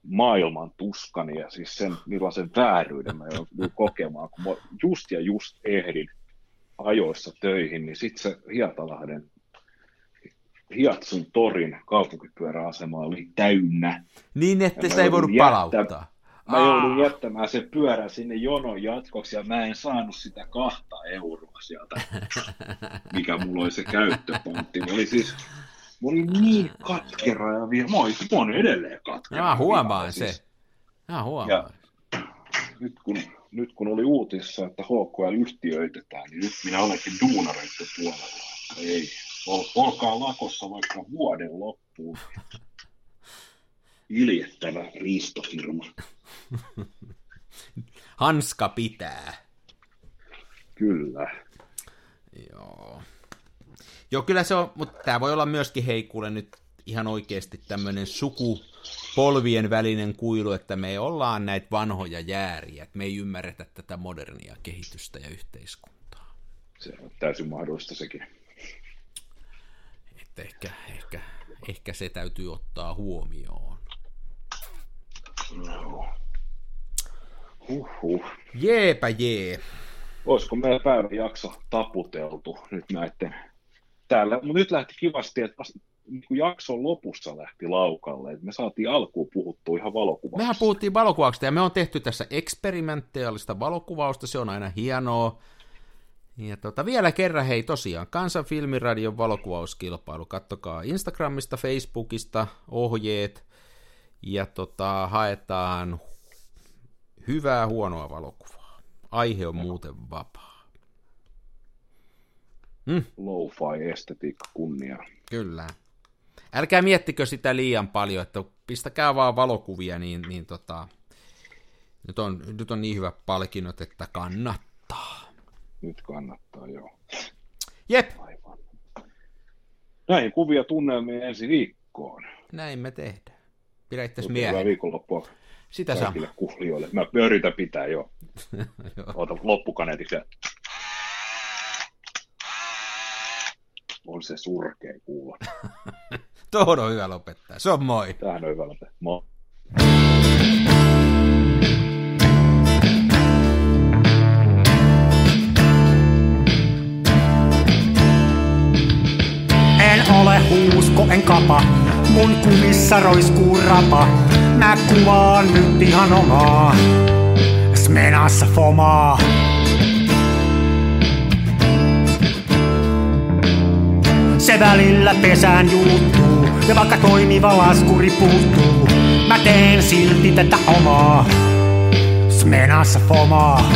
maailman tuskan ja siis sen, millaisen vääryyden mä jouduin kokemaan, kun mä just ja just ehdin ajoissa töihin, niin sitten se Hietalahden Hiatsun torin kaupunkipyöräasema oli täynnä. Niin, että se ei voinut jättää- palauttaa. Mä joudun jättämään sen pyörän sinne jonon jatkoksi ja mä en saanut sitä kahta euroa sieltä, mikä mulla oli se käyttöpontti. Mä oli siis, mä olin niin katkera ja vielä, mä olin, mä olin edelleen katkera. Mä huomaan Ja se. siis Mä huomaan. Ja- Nyt kun, nyt kun oli uutissa, että HKL yhtiöitetään, niin nyt minä olenkin duunareiden puolella. Että Ei, ol, olkaa lakossa vaikka vuoden loppuun. Iljettävä riistofirma. Hanska pitää. Kyllä. Joo. Joo, kyllä se on, mutta tämä voi olla myöskin heikulle nyt ihan oikeasti tämmöinen sukupolvien välinen kuilu, että me ollaan näitä vanhoja jääriä, että me ei ymmärretä tätä modernia kehitystä ja yhteiskuntaa. Se on täysin mahdollista sekin. Että ehkä, ehkä, ehkä se täytyy ottaa huomioon. No. Huhhuh. Jeepä jee. Olisiko meillä päivän jakso taputeltu nyt näiden täällä? Mutta nyt lähti kivasti, että niin kuin jakson lopussa lähti laukalle. että me saatiin alkuun puhuttua ihan valokuvauksesta. Mehän puhuttiin valokuvauksesta ja me on tehty tässä eksperimentteellista valokuvausta, se on aina hienoa. Ja tota, vielä kerran, hei tosiaan, Kansan Filmiradion valokuvauskilpailu. Kattokaa Instagramista, Facebookista ohjeet ja tota, haetaan hyvää, huonoa valokuvaa. Aihe on muuten vapaa. Mm. Low-fi estetiikka kunnia. Kyllä. Älkää miettikö sitä liian paljon, että pistäkää vaan valokuvia, niin, niin tota, nyt, on, nyt on niin hyvä palkinnot, että kannattaa. Nyt kannattaa, joo. Jep. Aivan. Näihin kuvia tunnelmiin ensi viikkoon. Näin me tehdään. Pidä itse miehen. Hyvää viikonloppua Sitä kaikille saa. kuulijoille. Mä yritän pitää jo. Ota loppukaneetiksi. On se surkea kuulla. Tuohon on hyvä lopettaa. Se on moi. Tähän on hyvä lopettaa. Moi. En ole huusko, en kapa. Mun kumissa roiskuu rapa. Mä kuvaan nyt ihan omaa. Smenassa fomaa. Se välillä pesään juuttuu, ja vaikka toimiva laskuri puuttuu, mä teen silti tätä omaa. Smenassa fomaa.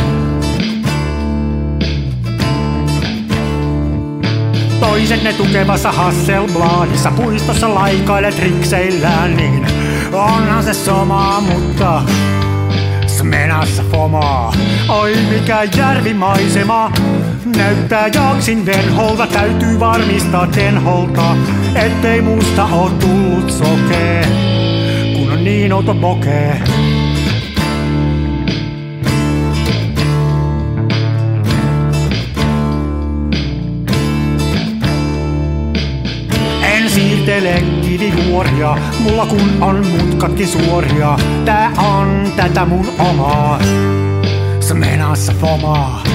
Toisenne tukevassa Hasselbladissa puistossa laikailet rikseillään, niin onhan se somaa, mutta Smenassa fomaa. Oi mikä järvimaisema, näyttää jaksin venholta. Täytyy varmistaa tenholta, ettei musta oo tullut sokee, kun on niin outo pokee. siirtele kivijuoria, mulla kun on mutkatkin suoria. Tää on tätä mun omaa, smenassa fomaa.